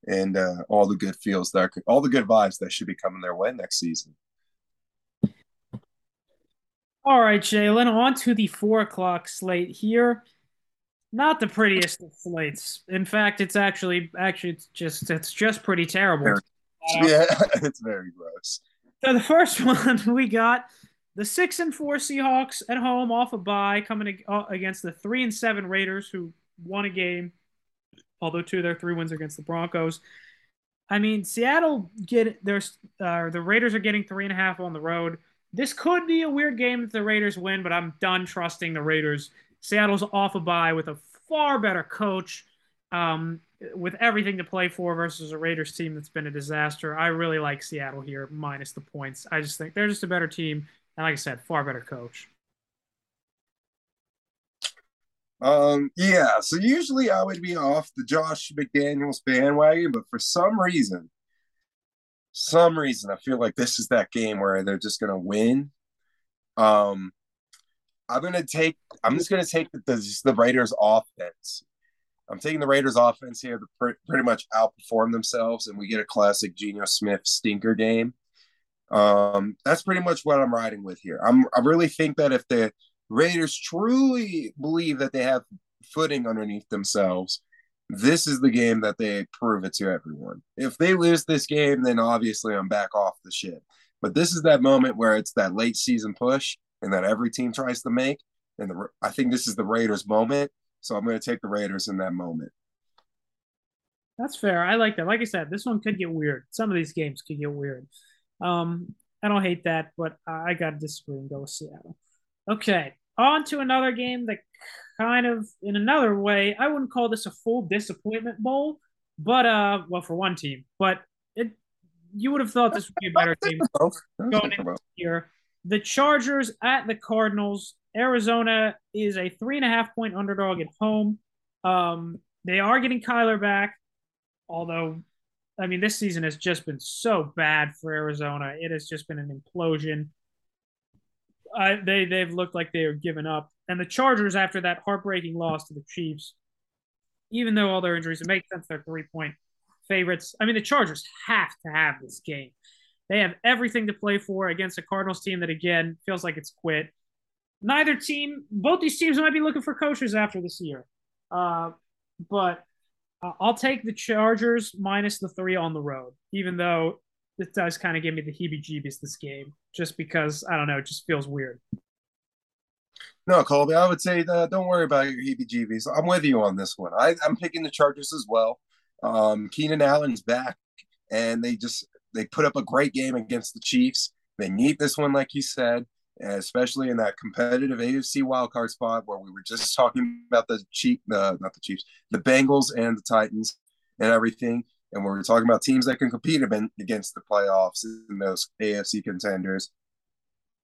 and uh, all the good feels that all the good vibes that should be coming their way next season. All right, Jalen, on to the four o'clock slate here. Not the prettiest of slates. In fact, it's actually actually it's just it's just pretty terrible. Very- Uh, Yeah, it's very gross. So the first one we got the six and four Seahawks at home off a bye coming uh, against the three and seven Raiders who won a game, although two of their three wins are against the Broncos. I mean, Seattle get there's uh, the Raiders are getting three and a half on the road. This could be a weird game if the Raiders win, but I'm done trusting the Raiders. Seattle's off a bye with a far better coach, um, with everything to play for versus a Raiders team that's been a disaster. I really like Seattle here, minus the points. I just think they're just a better team, and like I said, far better coach. Um, yeah, so usually I would be off the Josh McDaniels bandwagon, but for some reason, some reason I feel like this is that game where they're just gonna win. Um, I'm gonna take. I'm just gonna take the the, the Raiders offense. I'm taking the Raiders offense here to pr- pretty much outperform themselves, and we get a classic Geno Smith stinker game. Um, that's pretty much what I'm riding with here. I'm. I really think that if the Raiders truly believe that they have footing underneath themselves, this is the game that they prove it to everyone. If they lose this game, then obviously I'm back off the ship. But this is that moment where it's that late season push and that every team tries to make. And the, I think this is the Raiders' moment. So I'm going to take the Raiders in that moment. That's fair. I like that. Like I said, this one could get weird. Some of these games could get weird. Um, I don't hate that, but I got to disagree and go with Seattle. Okay, on to another game that kind of, in another way, I wouldn't call this a full disappointment bowl, but uh, well, for one team, but it, you would have thought this would be a better team going in here. The Chargers at the Cardinals. Arizona is a three and a half point underdog at home. Um, they are getting Kyler back, although, I mean, this season has just been so bad for Arizona. It has just been an implosion. Uh, they they've looked like they are giving up, and the Chargers after that heartbreaking loss to the Chiefs, even though all their injuries, it makes sense they're three point favorites. I mean, the Chargers have to have this game. They have everything to play for against a Cardinals team that again feels like it's quit. Neither team, both these teams might be looking for coaches after this year, uh, but uh, I'll take the Chargers minus the three on the road, even though it does kind of give me the heebie-jeebies this game, just because I don't know, it just feels weird. No, Colby, I would say that don't worry about your heebie-jeebies. I'm with you on this one. I, I'm picking the Chargers as well. Um, Keenan Allen's back, and they just they put up a great game against the Chiefs. They need this one, like you said, especially in that competitive AFC wildcard spot where we were just talking about the Chief, uh, not the Chiefs, the Bengals and the Titans and everything. And we were talking about teams that can compete against the playoffs and those AFC contenders.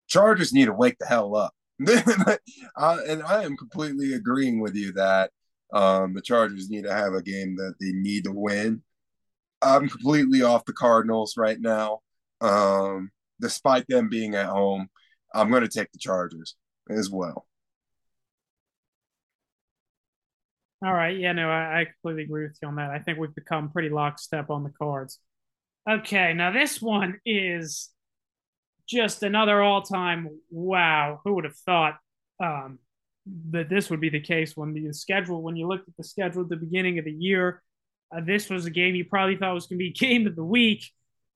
Chargers need to wake the hell up. uh, and I am completely agreeing with you that um, the Chargers need to have a game that they need to win. I'm completely off the Cardinals right now. Um, despite them being at home, I'm going to take the Chargers as well. All right. Yeah, no, I, I completely agree with you on that. I think we've become pretty lockstep on the cards. Okay, now this one is just another all-time wow. Who would have thought um, that this would be the case when the schedule, when you looked at the schedule at the beginning of the year, uh, this was a game you probably thought was going to be game of the week.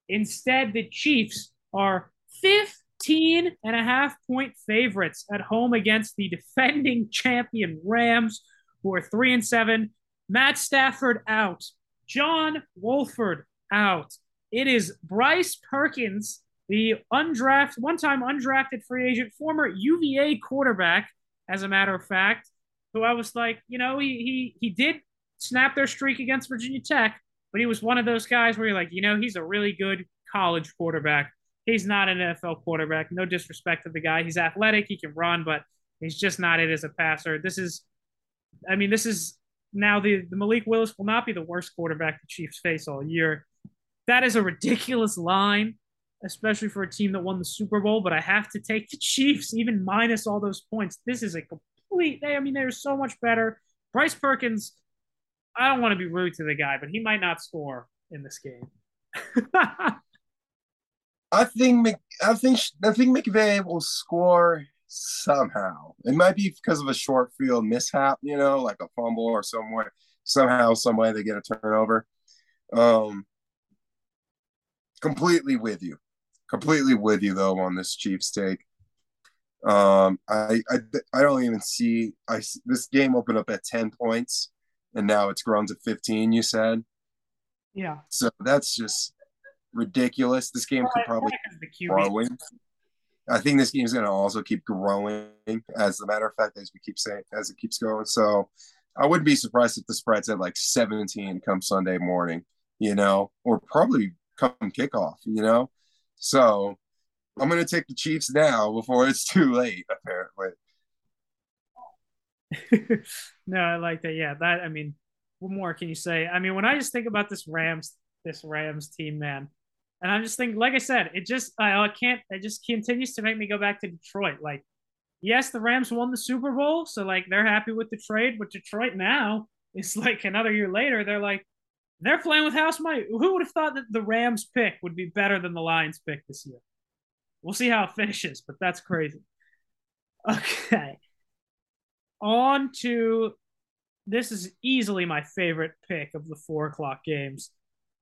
Instead, the Chiefs are 15 and a half point favorites at home against the defending champion Rams, who are three and seven. Matt Stafford out. John Wolford out. It is Bryce Perkins, the undrafted, one-time undrafted free agent, former UVA quarterback, as a matter of fact, who I was like, you know, he he he did snap their streak against Virginia Tech, but he was one of those guys where you're like, you know, he's a really good college quarterback. He's not an NFL quarterback. No disrespect to the guy. He's athletic, he can run, but he's just not it as a passer. This is, I mean, this is now the, the Malik Willis will not be the worst quarterback the Chiefs face all year. That is a ridiculous line, especially for a team that won the Super Bowl. But I have to take the Chiefs, even minus all those points. This is a complete. I mean, they're so much better. Bryce Perkins. I don't want to be rude to the guy, but he might not score in this game. I think I think I think McVay will score somehow. It might be because of a short field mishap, you know, like a fumble or somewhere somehow, some way they get a turnover. Um, completely with you, completely with you though on this Chiefs take. Um, I, I I don't even see I this game opened up at ten points, and now it's grown to fifteen. You said, yeah. So that's just ridiculous. This game could probably growing. I think this game is going to also keep growing. As a matter of fact, as we keep saying, as it keeps going. So I wouldn't be surprised if the spread's at like 17 come Sunday morning. You know, or probably come kickoff. You know, so I'm to take the Chiefs now before it's too late. Apparently. no, I like that. Yeah, that. I mean, what more can you say? I mean, when I just think about this Rams, this Rams team, man, and I'm just thinking, like I said, it just I, I can't. It just continues to make me go back to Detroit. Like, yes, the Rams won the Super Bowl, so like they're happy with the trade. But Detroit now is like another year later. They're like they're playing with house money. Who would have thought that the Rams pick would be better than the Lions pick this year? We'll see how it finishes, but that's crazy. Okay. On to this is easily my favorite pick of the four o'clock games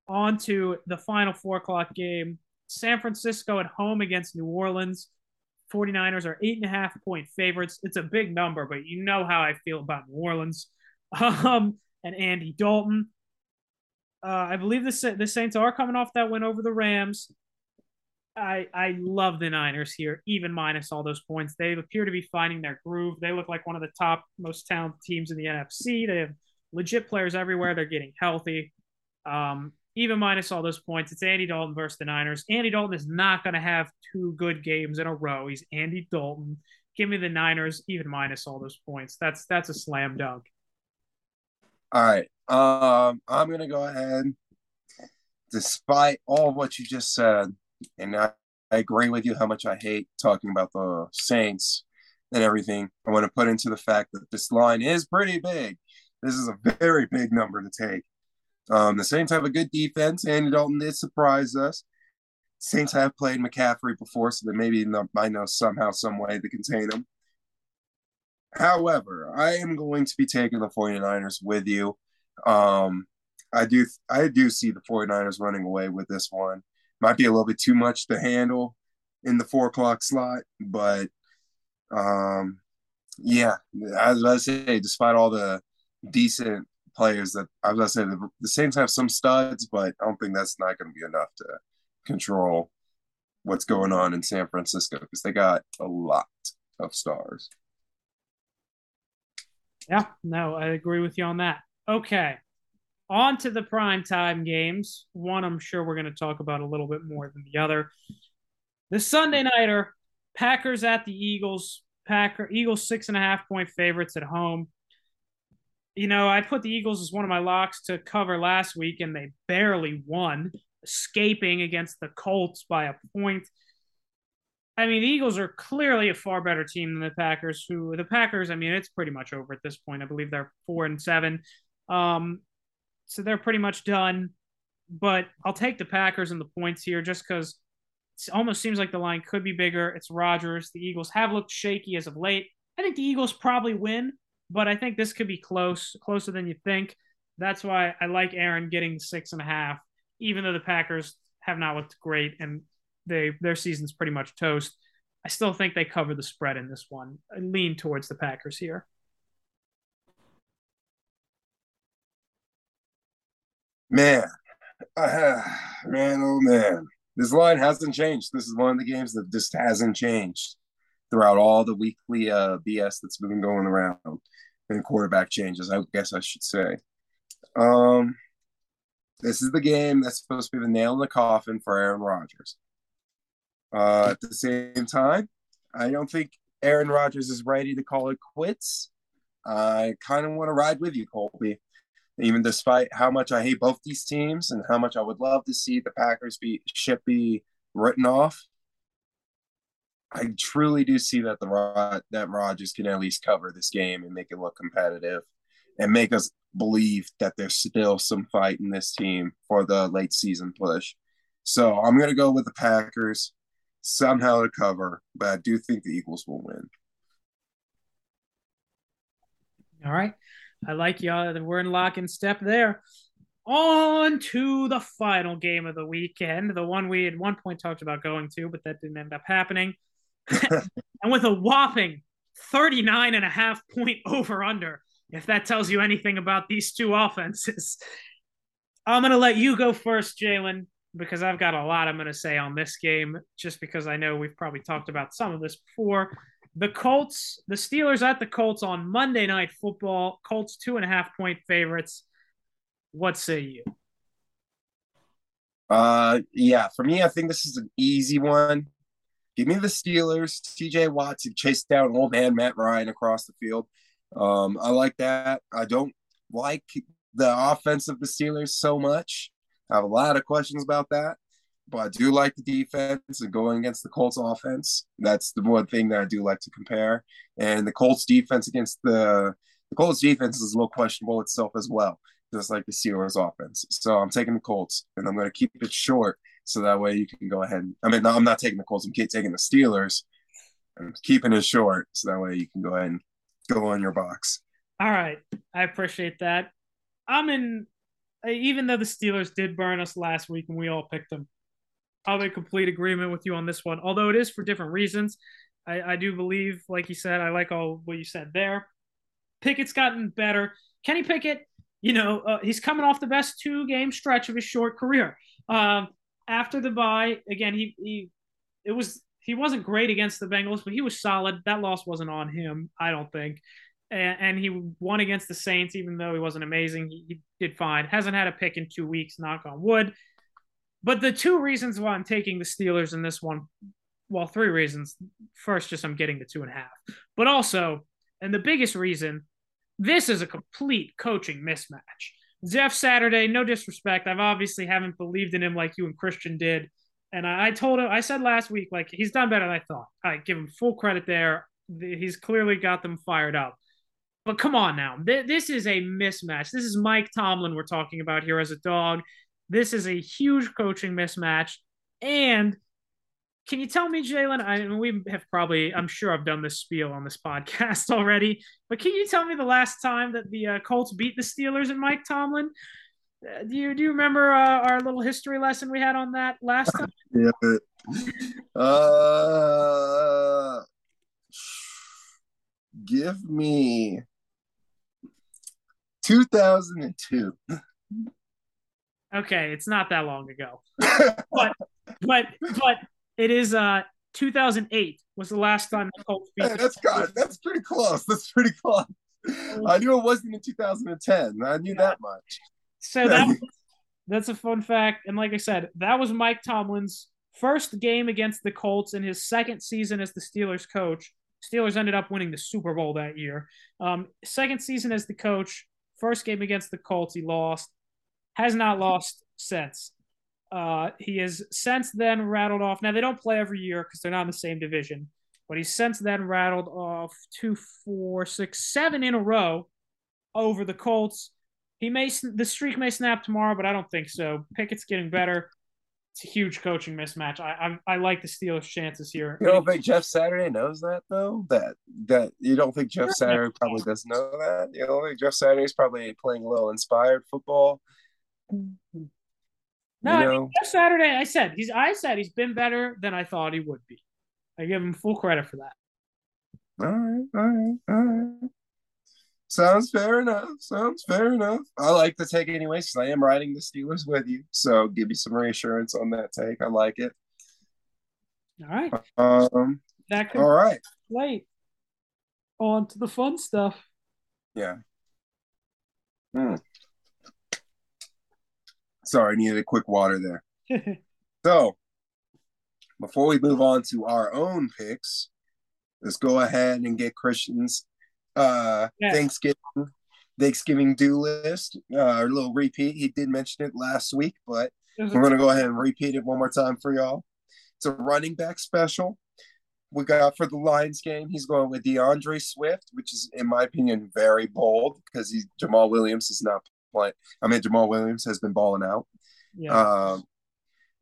on to the final four o'clock game. San Francisco at home against New Orleans. 49ers are eight and a half point favorites. It's a big number, but you know how I feel about New Orleans um, and Andy Dalton. Uh, I believe the, the Saints are coming off that win over the Rams. I I love the Niners here, even minus all those points. They appear to be finding their groove. They look like one of the top, most talented teams in the NFC. They have legit players everywhere. They're getting healthy. Um, even minus all those points, it's Andy Dalton versus the Niners. Andy Dalton is not going to have two good games in a row. He's Andy Dalton. Give me the Niners, even minus all those points. That's that's a slam dunk. All right. Um, I'm gonna go ahead, despite all what you just said, and I, I agree with you how much I hate talking about the Saints and everything. I want to put into the fact that this line is pretty big. This is a very big number to take. Um, the Saints have a good defense. Andy Dalton did surprise us. Saints have played McCaffrey before, so they maybe might know somehow, some way to contain him. However, I am going to be taking the 49ers with you. Um, I do I do see the 49ers running away with this one. Might be a little bit too much to handle in the four o'clock slot, but um, yeah, as I say, despite all the decent players that I was gonna say the, the Saints have some studs, but I don't think that's not going to be enough to control what's going on in San Francisco because they got a lot of stars. Yeah, no, I agree with you on that. Okay. On to the prime time games. One I'm sure we're going to talk about a little bit more than the other. The Sunday nighter, Packers at the Eagles. Packer Eagles six and a half point favorites at home you know, I put the Eagles as one of my locks to cover last week, and they barely won, escaping against the Colts by a point. I mean, the Eagles are clearly a far better team than the Packers. Who the Packers? I mean, it's pretty much over at this point. I believe they're four and seven, um, so they're pretty much done. But I'll take the Packers and the points here, just because it almost seems like the line could be bigger. It's Rodgers. The Eagles have looked shaky as of late. I think the Eagles probably win, but I think this could be close, closer than you think. That's why I like Aaron getting six and a half, even though the Packers have not looked great and they their season's pretty much toast. I still think they cover the spread in this one. I lean towards the Packers here. Man, man, oh man, this line hasn't changed. This is one of the games that just hasn't changed throughout all the weekly uh, BS that's been going around and quarterback changes. I guess I should say. Um, this is the game that's supposed to be the nail in the coffin for Aaron Rodgers. Uh, at the same time, I don't think Aaron Rodgers is ready to call it quits. I kind of want to ride with you, Colby even despite how much I hate both these teams and how much I would love to see the Packers be ship be written off. I truly do see that the that Rodgers can at least cover this game and make it look competitive, and make us believe that there's still some fight in this team for the late season push. So I'm gonna go with the Packers somehow to cover, but I do think the Eagles will win. All right. I like y'all. We're in lock and step there. On to the final game of the weekend, the one we at one point talked about going to, but that didn't end up happening. and with a whopping 39 and a half point over under, if that tells you anything about these two offenses. I'm going to let you go first, Jalen, because I've got a lot I'm going to say on this game, just because I know we've probably talked about some of this before. The Colts, the Steelers at the Colts on Monday Night Football. Colts two and a half point favorites. What say you? Uh, yeah, for me, I think this is an easy one. Give me the Steelers. TJ Watt's chased down old man Matt Ryan across the field. Um, I like that. I don't like the offense of the Steelers so much. I have a lot of questions about that but I do like the defense and going against the Colts offense. That's the one thing that I do like to compare. And the Colts defense against the the Colts defense is a little questionable itself as well, just like the Steelers offense. So I'm taking the Colts and I'm going to keep it short so that way you can go ahead. I mean, no, I'm not taking the Colts. I'm taking the Steelers. I'm keeping it short so that way you can go ahead and go on your box. All right, I appreciate that. I'm in. Even though the Steelers did burn us last week and we all picked them, I'm in complete agreement with you on this one, although it is for different reasons. I, I do believe, like you said, I like all what you said there. Pickett's gotten better. Kenny Pickett, you know, uh, he's coming off the best two game stretch of his short career. Um, after the bye, again, he, he it was he wasn't great against the Bengals, but he was solid. That loss wasn't on him, I don't think. And, and he won against the Saints, even though he wasn't amazing. He, he did fine. Hasn't had a pick in two weeks, knock on wood. But the two reasons why I'm taking the Steelers in this one, well, three reasons. First, just I'm getting the two and a half. But also, and the biggest reason, this is a complete coaching mismatch. Jeff Saturday, no disrespect. I've obviously haven't believed in him like you and Christian did. And I, I told him, I said last week, like, he's done better than I thought. I give him full credit there. He's clearly got them fired up. But come on now. This is a mismatch. This is Mike Tomlin we're talking about here as a dog. This is a huge coaching mismatch. And can you tell me, Jalen? I mean, we have probably, I'm sure I've done this spiel on this podcast already, but can you tell me the last time that the uh, Colts beat the Steelers and Mike Tomlin? Uh, do you do you remember uh, our little history lesson we had on that last time? yeah. Uh, give me 2002. Okay, it's not that long ago, but but but it is. Uh, 2008 was the last time the Colts beat. Hey, that's got that's pretty close. That's pretty close. I knew it wasn't in 2010. I knew yeah. that much. So that that's a fun fact. And like I said, that was Mike Tomlin's first game against the Colts in his second season as the Steelers coach. Steelers ended up winning the Super Bowl that year. Um, second season as the coach, first game against the Colts, he lost has not lost since. Uh, he has since then rattled off. Now they don't play every year because they're not in the same division, but he's since then rattled off two, four, six, seven in a row over the Colts. He may the streak may snap tomorrow, but I don't think so. Pickett's getting better. It's a huge coaching mismatch. I I, I like the Steelers' chances here. You don't think Jeff Saturday knows that though? That that you don't think Jeff Saturday probably doesn't know that? You don't think Jeff Saturday's probably playing a little inspired football? No? I mean, Saturday I said he's I said he's been better than I thought he would be I give him full credit for that. All right, all right, all right. Sounds fair enough. Sounds fair enough. I like the take anyway, because I am riding the Steelers with you. So give me some reassurance on that take. I like it. All right. Um. That All right. late. On to the fun stuff. Yeah. Hmm. Sorry, I needed a quick water there. So, before we move on to our own picks, let's go ahead and get Christian's uh, Yeah. Thanksgiving Thanksgiving do list. Uh, a little repeat. He did mention it last week, but we're gonna go ahead and repeat it one more time for y'all. It's a running back special. We got for the Lions game. He's going with D'Andre Swift, which is, in my opinion, very bold because he's Jamaal Williams is not playing. I mean, Jamaal Williams has been balling out. yeah. Um,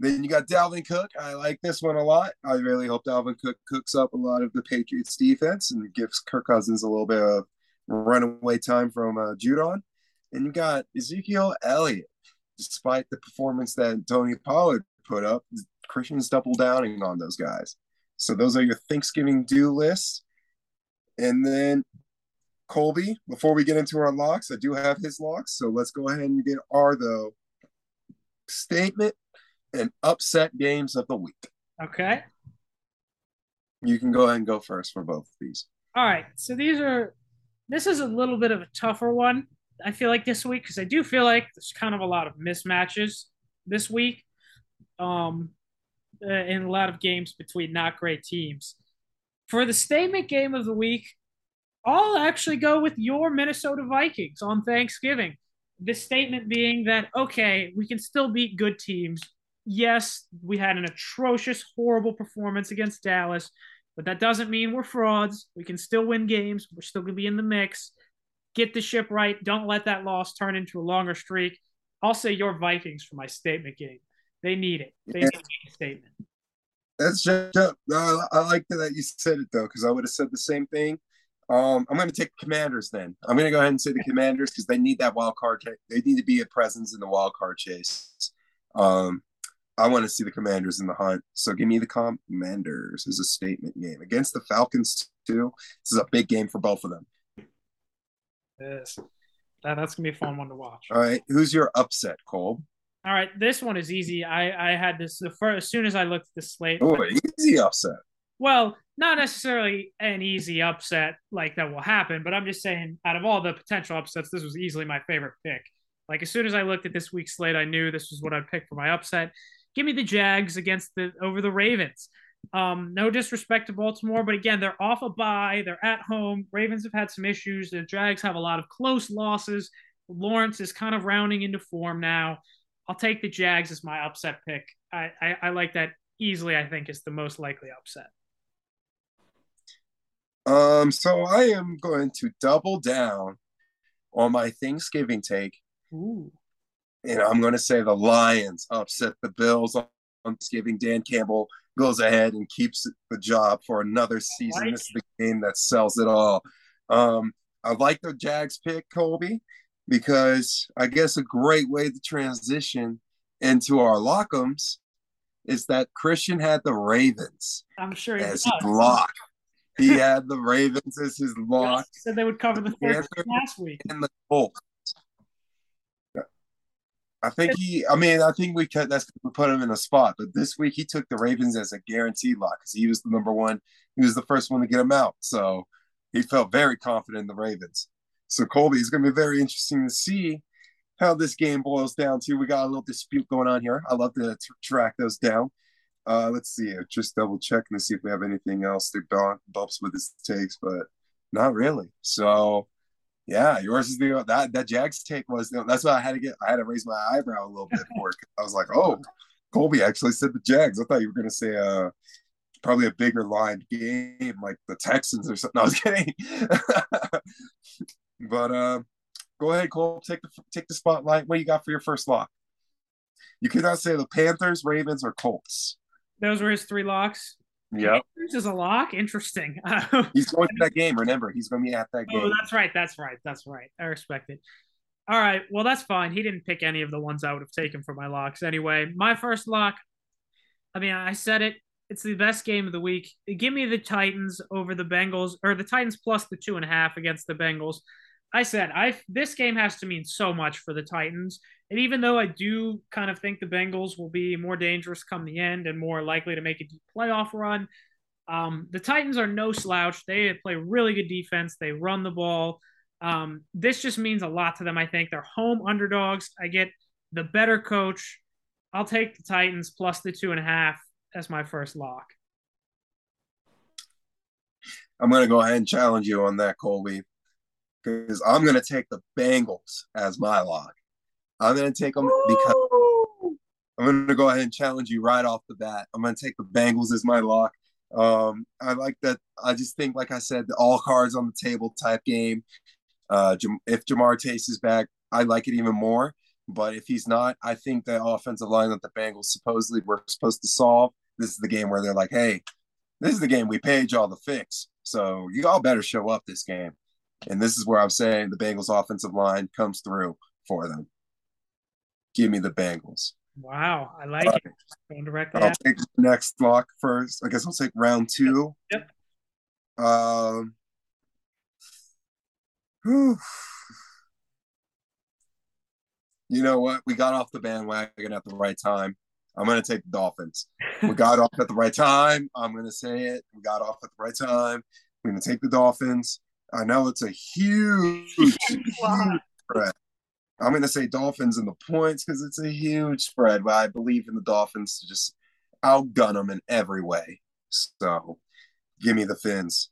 then you got Dalvin Cook. I like this one a lot. I really hope Dalvin Cook cooks up a lot of the Patriots defense and gives Kirk Cousins a little bit of runaway time from uh, Judon. And you got Ezekiel Elliott. Despite the performance that Tony Pollard put up, Christian's double downing on those guys. So those are your Thanksgiving do lists. And then Colby, before we get into our locks, I do have his locks. So let's go ahead and get our though statement and upset games of the week. okay. You can go ahead and go first for both of these. All right. So these are this is a little bit of a tougher one. I feel like this week because I do feel like there's kind of a lot of mismatches this week. Um uh, in a lot of games between not great teams. For the statement game of the week, I'll actually go with your Minnesota Vikings on Thanksgiving. The statement being that okay, we can still beat good teams. Yes, we had an atrocious, horrible performance against Dallas, but that doesn't mean we're frauds. We can still win games. We're still going to be in the mix. Get the ship right. Don't let that loss turn into a longer streak. I'll say your Vikings for my statement game. They need it. They need a statement. That's just uh, I like that you said it though, because I would have said the same thing. Um, I'm going to take Commanders then. I'm going to go ahead and say the Commanders because they need that wild card. ca- They need to be a presence in the wild card chase. Um, I want to see the Commanders in the hunt. So give me the Commanders as a statement game against the Falcons too. This is a big game for both of them. Yes. That, that's going to be a fun one to watch. All right, who's your upset, Cole? All right. This one is easy. I, I had this the first, as soon as I looked at the slate. Oh, easy upset. Well, not necessarily an easy upset like that will happen, but I'm just saying, out of all the potential upsets, this was easily my favorite pick. Like as soon as I looked at this week's slate, I knew this was what I'd pick for my upset. Give me the Jags against the over the Ravens. Um, no disrespect to Baltimore, but again, they're off a bye. They're at home. Ravens have had some issues. The Jags have a lot of close losses. Lawrence is kind of rounding into form now. I'll take the Jags as my upset pick. I, I, I like that easily. I think is the most likely upset. Um, so I am going to double down on my Thanksgiving take, Ooh. And I'm going to say the Lions upset the Bills on Thanksgiving. Dan Campbell goes ahead and keeps the job for another season. like this is the game that sells it all. Um, I like the Jags pick, Colby, because I guess a great way to transition into our lockums is that Christian had the Ravens I'm sure he as does. lock. He had the Ravens as his lock also said they would cover the third last week. in the Colts. I think he. I mean, I think we cut. That's put him in a spot. But this week he took the Ravens as a guaranteed lock because he was the number one. He was the first one to get him out, so he felt very confident in the Ravens. So Colby, it's going to be very interesting to see how this game boils down to. We got a little dispute going on here. I love to t- track those down. Uh, let's see. Just double checking to see if we have anything else that bumps with his takes, but not really. So yeah, yours is the that that Jags take was that's why I had to get I had to raise my eyebrow a little bit for it. I was like, oh, Colby actually said the Jags. I thought you were gonna say uh probably a bigger line game like the Texans or something. No, I was kidding. but uh, go ahead, Cole. Take the take the spotlight. What do you got for your first lock? You cannot say the Panthers, Ravens, or Colts. Those were his three locks. This is a lock. Interesting. oh, He's going to that game. Remember, he's going to be at that oh, game. Oh, that's right. That's right. That's right. I respect it. All right. Well, that's fine. He didn't pick any of the ones I would have taken for my locks anyway. My first lock, I mean, I said it. It's the best game of the week. Give me the Titans over the Bengals, or the Titans plus the two and a half against the Bengals. I said I this game has to mean so much for the Titans. And even though I do kind of think the Bengals will be more dangerous come the end and more likely to make a deep playoff run, um, the Titans are no slouch. They play really good defense. They run the ball. Um, this just means a lot to them. I think they're home underdogs. I get the better coach. I'll take the Titans plus the two and a half as my first lock. I'm going to go ahead and challenge you on that, Colby, because I'm going to take the Bengals as my lock. I'm going to take them because I'm going to go ahead and challenge you right off the bat. I'm going to take the Bengals as my lock. Um, I like that. I just think, like I said, the all cards on the table type game. Uh, if Ja'Marr Chase is back, I like it even more. But if he's not, I think the offensive line that the Bengals supposedly were supposed to solve, this is the game where they're like, hey, this is the game we paid y'all to fix. So you all better show up this game. And this is where I'm saying the Bengals offensive line comes through for them. Give me the Bengals. Wow, I like it. Going directly. I'll take the next lock first. I guess I'll take round two. Yep. Um. Whew. You know what? We got off the bandwagon at the right time. I'm going to take the Dolphins. We got off at the right time. I'm going to say it. We got off at the right time. We're going to take the Dolphins. I know it's a huge, huge spread. I'm going to say Dolphins in the points because it's a huge spread, but I believe in the Dolphins to just outgun them in every way. So give me the Fins.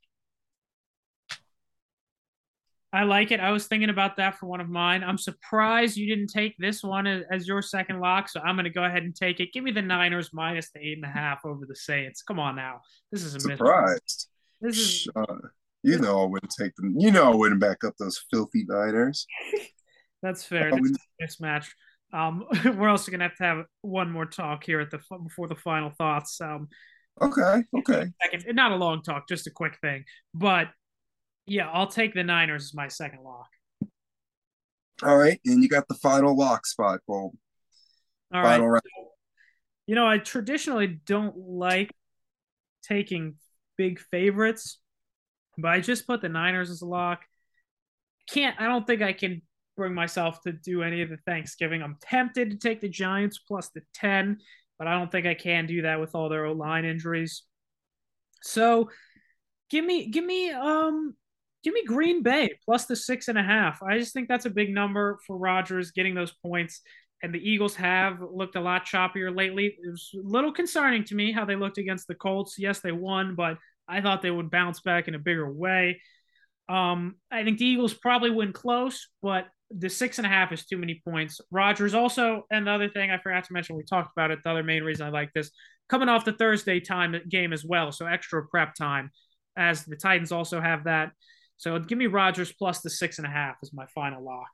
I like it. I was thinking about that for one of mine. I'm surprised you didn't take this one as, as your second lock, so I'm going to go ahead and take it. Give me the Niners minus the eight and a half over the Saints. Come on now, this is a surprise. This is uh, you know I wouldn't take them. You know I wouldn't back up those filthy Niners. That's fair. That's mismatch. Um, we're also gonna have to have one more talk here at the before the final thoughts. Um, okay, okay. Not a long talk, just a quick thing. But yeah, I'll take the Niners as my second lock. All right, and you got the final lock spot, Bob. All final right. Round. You know, I traditionally don't like taking big favorites, but I just put the Niners as a lock. Can't I don't think I can bring myself to do any of the Thanksgiving. I'm tempted to take the Giants plus the 10, but I don't think I can do that with all their O line injuries. So give me give me um give me Green Bay plus the six and a half. I just think that's a big number for Rodgers getting those points. And the Eagles have looked a lot choppier lately. It was a little concerning to me how they looked against the Colts. Yes, they won, but I thought they would bounce back in a bigger way. Um, I think the Eagles probably win close, but the six and a half is too many points. Rodgers also, and the other thing I forgot to mention, we talked about it. The other main reason I like this coming off the Thursday time game as well, so extra prep time, as the Titans also have that. So give me Rodgers plus the six and a half as my final lock.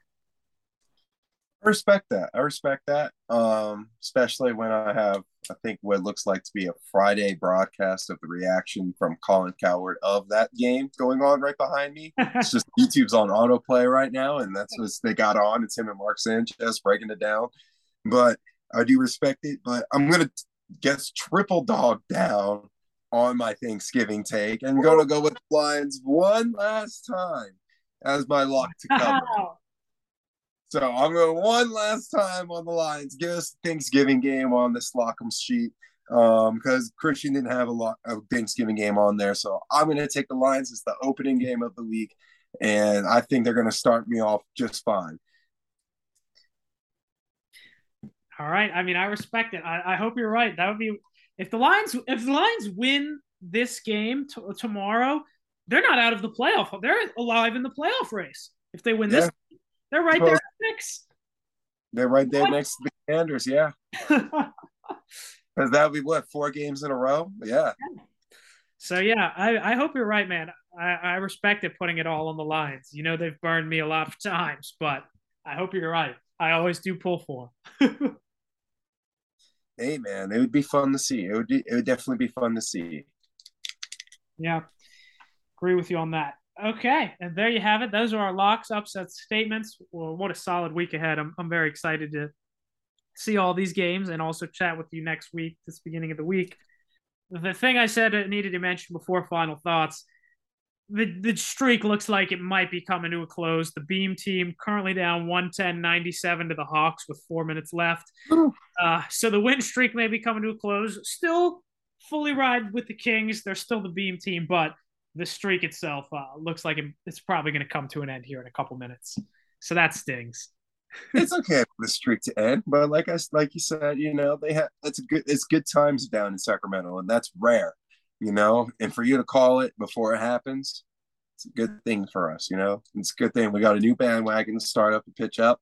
I respect that. I respect that. Um, especially when I have, I think, what looks like to be a Friday broadcast of the reaction from Colin Cowherd of that game going on right behind me. it's just YouTube's on autoplay right now, and that's what they got on. It's him and Mark Sanchez breaking it down. But I do respect it. But I'm gonna guess triple dog down on my Thanksgiving take and gonna go with Lions one last time as my lock to cover. So I'm going one last time on the Lions. Give us Thanksgiving game on this Lockham sheet um, because Christian didn't have a lot of Thanksgiving game on there. So I'm going to take the Lions. It's the opening game of the week, and I think they're going to start me off just fine. All right. I mean, I respect it. I, I hope you're right. That would be if the Lions if the Lions win this game t- tomorrow, they're not out of the playoff. They're alive in the playoff race if they win this. They're right there next. They're right there what? next to the Commanders, yeah. Because that would be what four games in a row, yeah. So yeah, I, I hope you're right, man. I, I respect it putting it all on the lines. You know they've burned me a lot of times, but I hope you're right. I always do pull for. hey man, it would be fun to see. It would be, it would definitely be fun to see. Yeah, agree with you on that. Okay, and there you have it. Those are our locks, upsets, statements. Well, what a solid week ahead. I'm, I'm very excited to see all these games and also chat with you next week, this beginning of the week. the thing I said I needed to mention before final thoughts. The, the streak looks like it might be coming to a close. The Beam team currently down 110 97 to the Hawks with four minutes left. Uh, so the win streak may be coming to a close. Still fully ride with the Kings. They're still the Beam team, but the streak itself uh, looks like it's probably going to come to an end here in a couple minutes. So that stings it's okay for the streak to end, but like I like you said, you know, they have it's good it's good times down in Sacramento, and that's rare, you know. And for you to call it before it happens, it's a good thing for us, you know. It's a good thing we got a new bandwagon to start up and pitch up.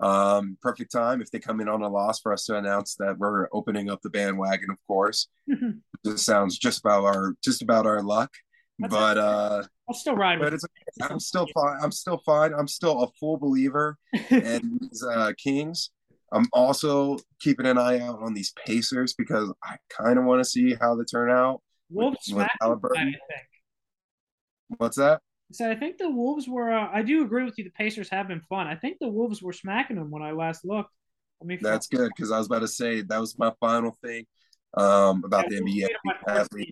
Um, perfect time if they come in on a loss for us to announce that we're opening up the bandwagon. Of course, this sounds just about our just about our luck, that's but uh I'll still ride but it's I'm still fine. I'm still fine. I'm still a full believer in these uh, Kings. I'm also keeping an eye out on these Pacers because I kind of want to see how they turn out. Wolves with, with I think. What's that? So I think the Wolves were. Uh, I do agree with you. The Pacers have been fun. I think the Wolves were smacking them when I last looked. I mean, that's good because I was about to say that was my final thing um, about yeah, the NBA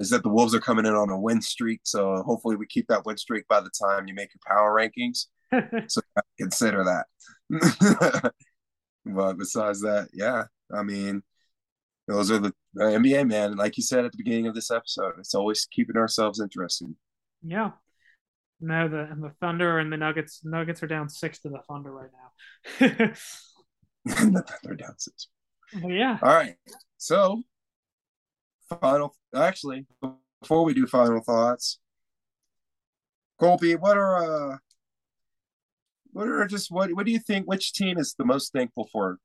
is that the Wolves are coming in on a win streak. So hopefully we keep that win streak by the time you make your power rankings. so consider that. but besides that, yeah, I mean, those are the, the NBA man. Like you said at the beginning of this episode, it's always keeping ourselves interested. Yeah. No, the and the Thunder and the Nuggets. Nuggets are down six to the Thunder right now. the Thunder down six. But yeah. All right. So final actually before we do final thoughts colby what are uh what are just what what do you think which team is the most thankful for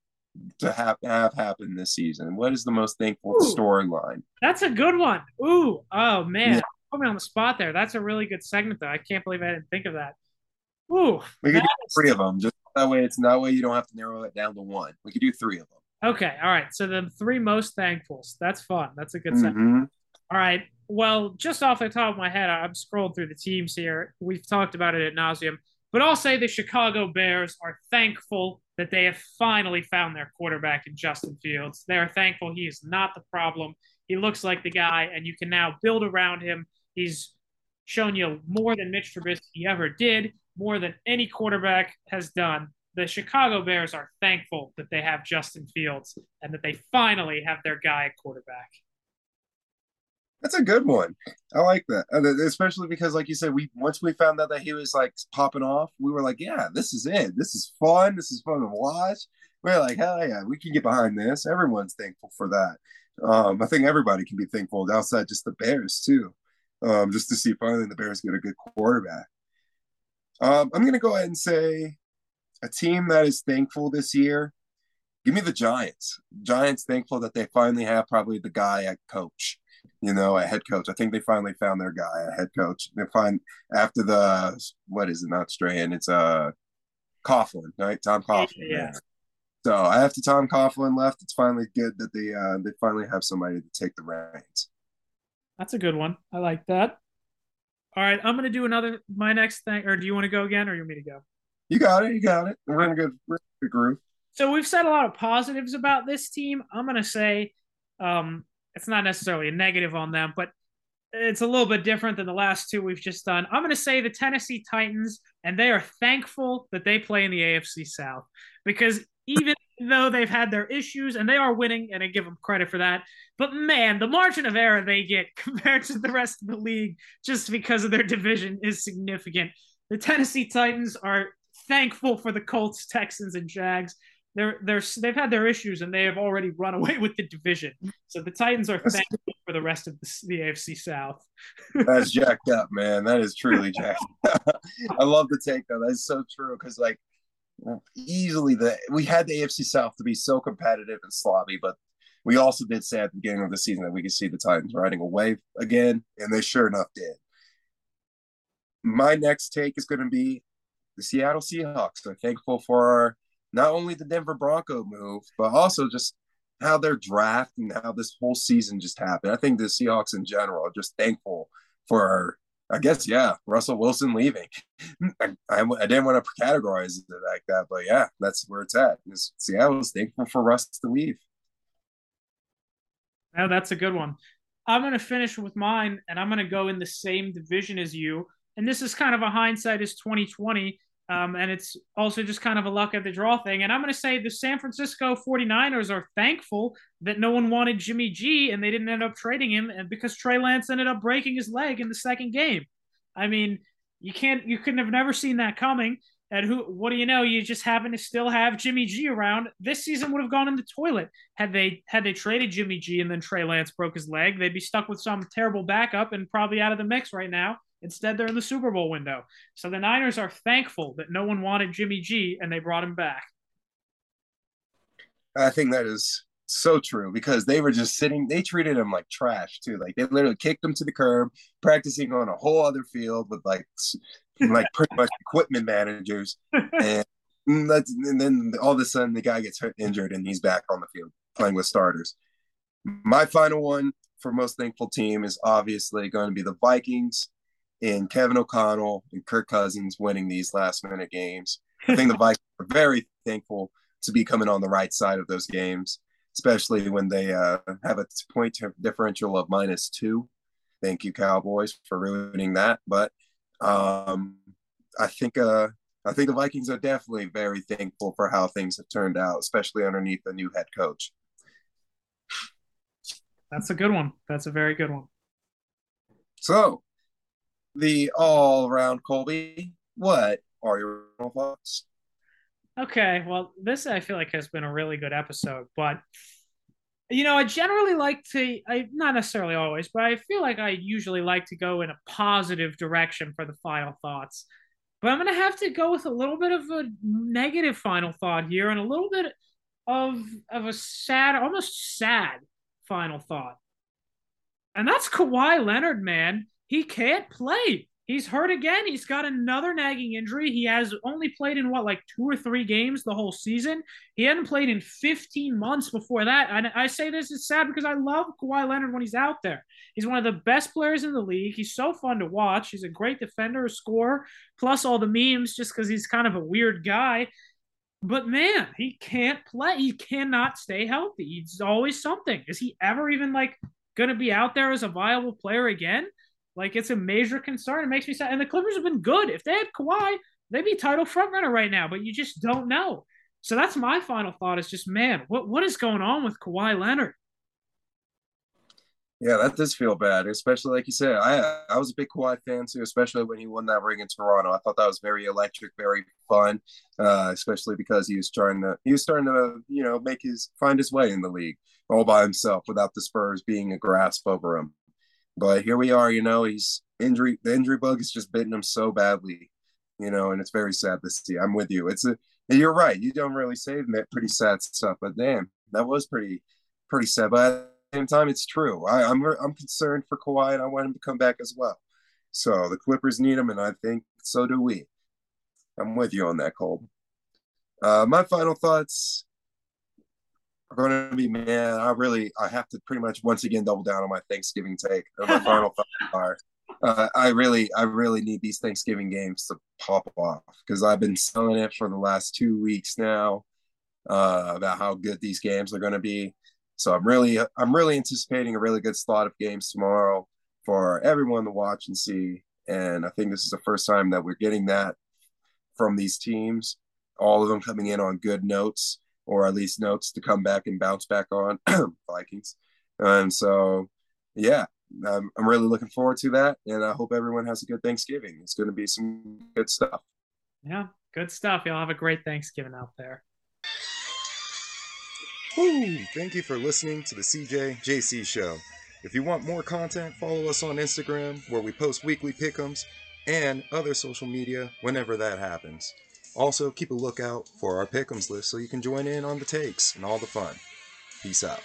to have have happen this season? What is the most thankful storyline? That's a good one. Ooh. Oh man. Yeah. put me on the spot there. That's a really good segment though. I can't believe i didn't think of that. Ooh. We could do three of them just that way it's that way you don't have to narrow it down to one. We could do three of them Okay, all right. So the three most thankfuls. That's fun. That's a good mm-hmm. All right. Well, just off the top of my head, I'm scrolling through the teams here. We've talked about it at nauseum, but I'll say the Chicago Bears are thankful that they have finally found their quarterback in Justin Fields. They are thankful he is not the problem. He looks like the guy, and you can now build around him. He's shown you more than Mitch Trubisky ever did, more than any quarterback has done the Chicago Bears are thankful that they have Justin Fields and that they finally have their guy at quarterback. That's a good one. I like that, especially because, like you said, we once we found out that he was like popping off, we were like, "Yeah, this is it. This is fun. This is fun to watch." We're like, "Hell yeah, we can get behind this." Everyone's thankful for that. Um, I think everybody can be thankful outside just the Bears too, um, just to see finally the Bears get a good quarterback. Um, I'm to go ahead and say a team that is thankful this year, give me the Giants. Giants thankful that they finally have probably the guy at coach, you know, a head coach. I think they finally found their guy, a head coach. They find after the what is it, not Strahan, it's uh Coughlin, right? Tom Coughlin. Yeah. yeah. So after Tom Coughlin left, it's finally good that they uh they finally have somebody to take the reins. That's a good one. I like that. All right, I'm gonna do another my next thing, or do you want to go again, or you want me to go? You got it. You got it. We're in a good, good groove. So we've said a lot of positives about this team. I'm going to say um, it's not necessarily a negative on them, but it's a little bit different than the last two we've just done. I'm going to say the Tennessee Titans, and they are thankful that they play in the AFC South because even though they've had their issues and they are winning, and I give them credit for that, but man, the margin of error they get compared to the rest of the league just because of their division is significant. The Tennessee Titans are thankful for the Colts, Texans, and Jags. They're they're they've had their issues and they have already run away with the division. So the Titans are thankful for the rest of the, the AFC South. That's jacked up, man. That is truly jacked. I love the take though. That's so true because like easily the we had the AFC South to be so competitive and sloppy, but we also did say at the beginning of the season that we could see the Titans riding a wave again, and they sure enough did. My next take is going to be the Seattle Seahawks are thankful for not only the Denver Bronco move, but also just how their draft and how this whole season just happened. I think the Seahawks in general are just thankful for, I guess, yeah, Russell Wilson leaving. Mm, I, I, I didn't want to categorize it like that, but yeah, that's where it's at. Seattle is thankful for Russ to leave. Oh, that's a good one. I'm going to finish with mine, and I'm going to go in the same division as you. And this is kind of a hindsight is 2020. Um, and it's also just kind of a luck of the draw thing. And I'm going to say the San Francisco 49ers are thankful that no one wanted Jimmy G and they didn't end up trading him and because Trey Lance ended up breaking his leg in the second game. I mean, you can't, you couldn't have never seen that coming. And who, what do you know? You just happen to still have Jimmy G around. This season would have gone in the toilet had they had they traded Jimmy G and then Trey Lance broke his leg. They'd be stuck with some terrible backup and probably out of the mix right now. Instead, they're in the Super Bowl window. So the Niners are thankful that no one wanted Jimmy G and they brought him back. I think that is so true because they were just sitting, they treated him like trash too. Like they literally kicked him to the curb, practicing on a whole other field with like like pretty much equipment managers. And, mm, and then all of a sudden the guy gets hurt, injured and he's back on the field playing with starters. My final one for most thankful team is obviously going to be the Vikings and Kevin O'Connell and Kirk Cousins winning these last minute games. I think the Vikings are very thankful to be coming on the right side of those games, especially when they uh, have a point differential of minus two. Thank you, Cowboys, for ruining that. But um, I think uh, I think the Vikings are definitely very thankful for how things have turned out, especially underneath the new head coach. That's a good one. That's a very good one. So, the all around Colby, what are your thoughts? Okay, well, this I feel like has been a really good episode, but you know, I generally like to, I not necessarily always, but I feel like I usually like to go in a positive direction for the final thoughts. But I'm going to have to go with a little bit of a negative final thought here and a little bit of of a sad, almost sad final thought. And that's Kawhi Leonard, man. He can't play. He's hurt again. He's got another nagging injury. He has only played in what, like two or three games the whole season. He hadn't played in 15 months before that. And I say this is sad because I love Kawhi Leonard when he's out there. He's one of the best players in the league. He's so fun to watch. He's a great defender, a scorer, plus all the memes just because he's kind of a weird guy. But man, he can't play. He cannot stay healthy. He's always something. Is he ever even like going to be out there as a viable player again? Like it's a major concern. It makes me sad. And the Clippers have been good. If they had Kawhi, they'd be title frontrunner right now. But you just don't know. So that's my final thought. Is just man, what what is going on with Kawhi Leonard? Yeah, that does feel bad, especially like you said. I I was a big Kawhi fan too, especially when he won that ring in Toronto. I thought that was very electric, very fun, uh, especially because he was trying to he was starting to you know make his find his way in the league all by himself without the Spurs being a grasp over him. But here we are, you know, he's injury. The injury bug is just bitten him so badly, you know, and it's very sad to see. I'm with you. It's a you're right. You don't really say that pretty sad stuff, but damn, that was pretty pretty sad. But at the same time, it's true. I, I'm I'm concerned for Kawhi, and I want him to come back as well. So the Clippers need him, and I think so do we. I'm with you on that, Cole. Uh, my final thoughts going to be man. I really I have to pretty much once again double down on my Thanksgiving take. Or my final are. Uh, I really, I really need these Thanksgiving games to pop off because I've been selling it for the last two weeks now uh, about how good these games are going to be. So I'm really, I'm really anticipating a really good slot of games tomorrow for everyone to watch and see. And I think this is the first time that we're getting that from these teams. All of them coming in on good notes or at least notes to come back and bounce back on Vikings. And so, yeah, I'm, I'm really looking forward to that. And I hope everyone has a good Thanksgiving. It's going to be some good stuff. Yeah, good stuff. Y'all have a great Thanksgiving out there. Woo! Thank you for listening to the CJ JC Show. If you want more content, follow us on Instagram where we post weekly pickums and other social media whenever that happens. Also, keep a lookout for our pickums list so you can join in on the takes and all the fun. Peace out.